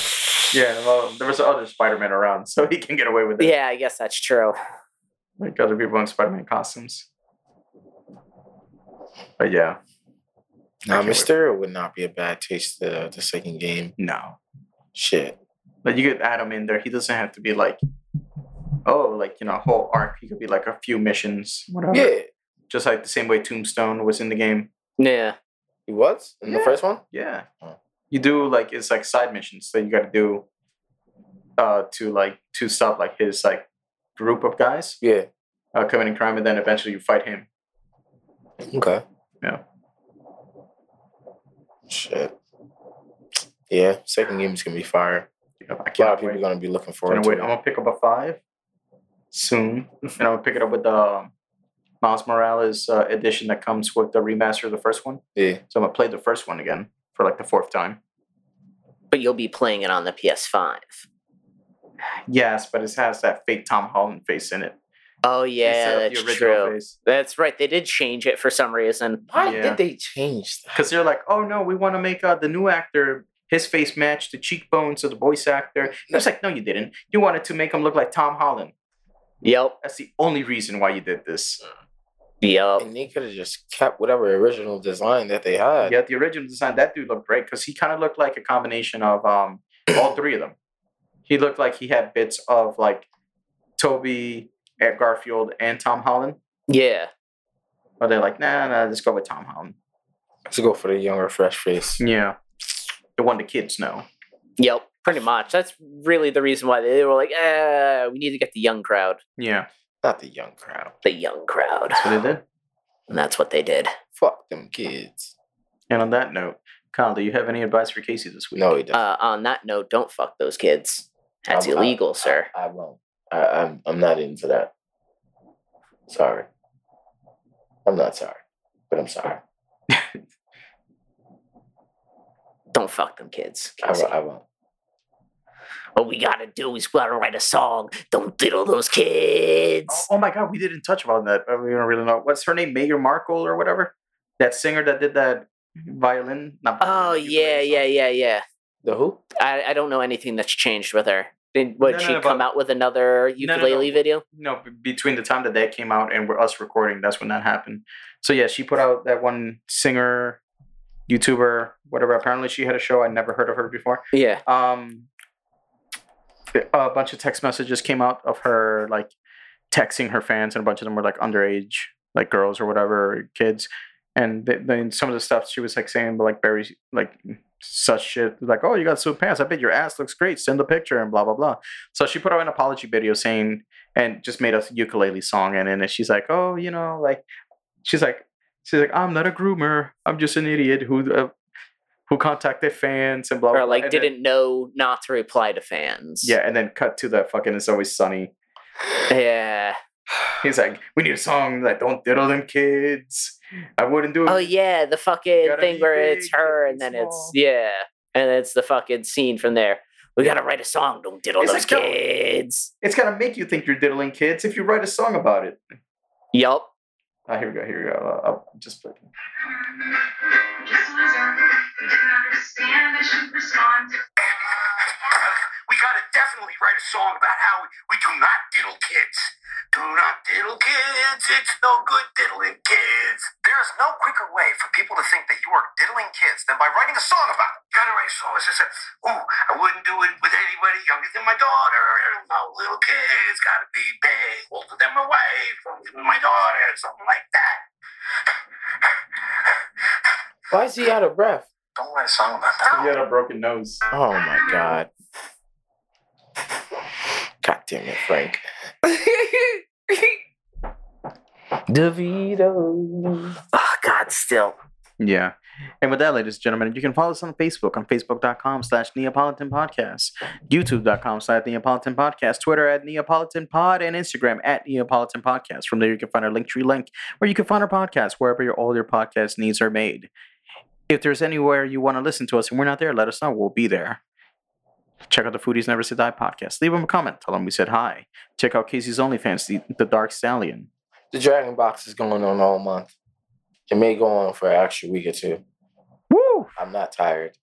Yeah. Well, there was other Spider Man around, so he can get away with it. Yeah, I guess that's true. like other people in Spider Man costumes. But yeah, Now, can't. Mysterio would not be a bad taste the the second game. no. Shit. But you could add him in there. He doesn't have to be like, oh, like you know, a whole arc. He could be like a few missions, whatever. Yeah. Just like the same way Tombstone was in the game. Yeah. He was in the first one? Yeah. Oh. You do like it's like side missions that you got to do, uh, to like to stop like his like group of guys Yeah. uh, committing crime, and then eventually you fight him. Okay. Yeah. Shit. Yeah, second game is gonna be fire. I A lot can't of people are gonna be looking forward to wait. it. I'm gonna pick up a five soon, and I'm gonna pick it up with the um, Miles Morales uh, edition that comes with the remaster of the first one. Yeah. So I'm gonna play the first one again for like the fourth time. But you'll be playing it on the PS5. Yes, but it has that fake Tom Holland face in it. Oh, yeah, instead of that's true. face. That's right. They did change it for some reason. Why Yeah. did they change that? Because they're like, oh no, we want to make uh, the new actor his face match the cheekbones of the voice actor. It's like, no, you didn't. You wanted to make him look like Tom Holland. Yep. That's the only reason why you did this. Yep. And they could have just kept whatever original design that they had. Yeah, the original design, that dude looked great because he kind of looked like a combination of um all three of them. He looked like he had bits of like Tobey, Ed Garfield, and Tom Holland. Yeah. But they're like, nah, nah, let's go with Tom Holland. Let's go for the younger, fresh face. Yeah. The one the kids know. Yep. Pretty much. That's really the reason why they were like, eh, we need to get the young crowd. Yeah. Not the young crowd. The young crowd. That's what they did. And that's what they did. Fuck them kids. And on that note, Kyle, do you have any advice for Casey this week? No, he doesn't. Uh, on that note, don't fuck those kids. That's I'm- I- illegal, sir. I, I won't. I, I'm I'm not into that. Sorry. I'm not sorry, but I'm sorry. Don't fuck them kids. I, Casey. won't- I won't. What we gotta do is we gotta write a song. Don't diddle those kids. Oh, oh my God, we didn't touch about that. We don't really know. What's her name? Meghan Markle or whatever? That singer that did that violin? Not Oh, violin, yeah, yeah, yeah, yeah. The who? I, I don't know anything that's changed with her. Did would No, no, she no, come out with another no, no. ukulele video? No, between the time that that came out and us recording, that's when that happened. So yeah, she put out that one singer, YouTuber, whatever. Apparently, she had a show. I never heard of her before. Yeah. um a bunch of text messages came out of her like texting her fans and a bunch of them were like underage like girls or whatever kids. And then some of the stuff she was like saying like very like such shit like oh you got so pants. I bet your ass looks great. Send a picture and blah blah blah. So she put out an apology video saying and just made a ukulele song and and she's like oh you know like she's like she's like i'm not a groomer. I'm just an idiot who uh, who contacted fans and blah blah Or blah. like didn't know not to reply to fans. yeah, and then cut to the fucking It's Always Sunny. Yeah. He's like, we need a song that don't diddle them kids. I wouldn't do it. Oh yeah, the fucking thing where it's her and then it's yeah, and it's the fucking scene from there. We gotta write a song. Don't diddle It's those like, kids. It's gonna make you think you're diddling kids if you write a song about it. Yup. Oh, here we go. Here we go. I'll, I'll just play. Just loser. Didn't understand. Should respond. We gotta definitely write a song about how we, we do not diddle kids. Do not diddle kids. It's no good diddling kids. There's no quicker way for people to think that you are diddling kids than by writing a song about it. Gotta write a song that says, "Ooh, I wouldn't do it with anybody younger than my daughter. No little kids gotta be big, older than my wife, older than my daughter, something like that." Why is he out of breath? Don't write a song about that. He had a broken nose. Oh my god. God damn it, Frank. DeVito. Oh God, still. Yeah. And with that, ladies and gentlemen, you can follow us on Facebook on Facebook.com slash Neopolitan Podcast, YouTube.com slash Neopolitan Podcast, Twitter at Neopolitan Pod, and Instagram at Neopolitan Podcast. From there, you can find our Linktree link where you can find our podcast wherever your, all your podcast needs are made. If there's anywhere you want to listen to us and we're not there, let us know. We'll be there. Check out the Foodies Never Say Die podcast. Leave them a comment. Tell them we said hi. Check out Casey's OnlyFans, the, the Dark Stallion. The Dragon Box is going on all month. It may go on for an extra week or two. Woo! I'm not tired.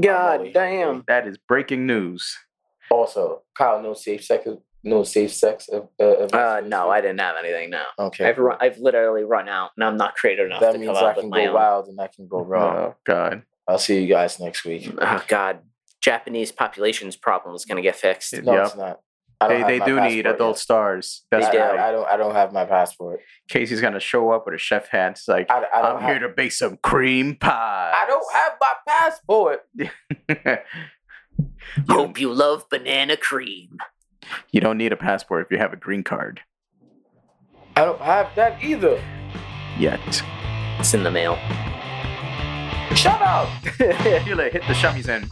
God always damn. That is breaking news. Also, Kyle, no safe sex, no safe sex. Uh, uh, Uh, no, I didn't have anything. No, Okay. I've run, I've literally run out, and I'm not creative enough that to means come I up can my go own. wild and I can go wrong. Oh, God. I'll see you guys next week. Oh God, Japanese population's problem is gonna get fixed. Yeah. No, Yep. it's not. They, they do need adult yet. stars. That's They I, do. right. I, I don't. I don't have my passport. Casey's gonna show up with a chef hat. It's like, I, I I'm have, here to bake some cream pie. I don't have my passport. Hope you love banana cream. you don't need a passport if you have a green card I don't have that either. yet. It's in the mail. Shut up. Feel it, hit the shummies in.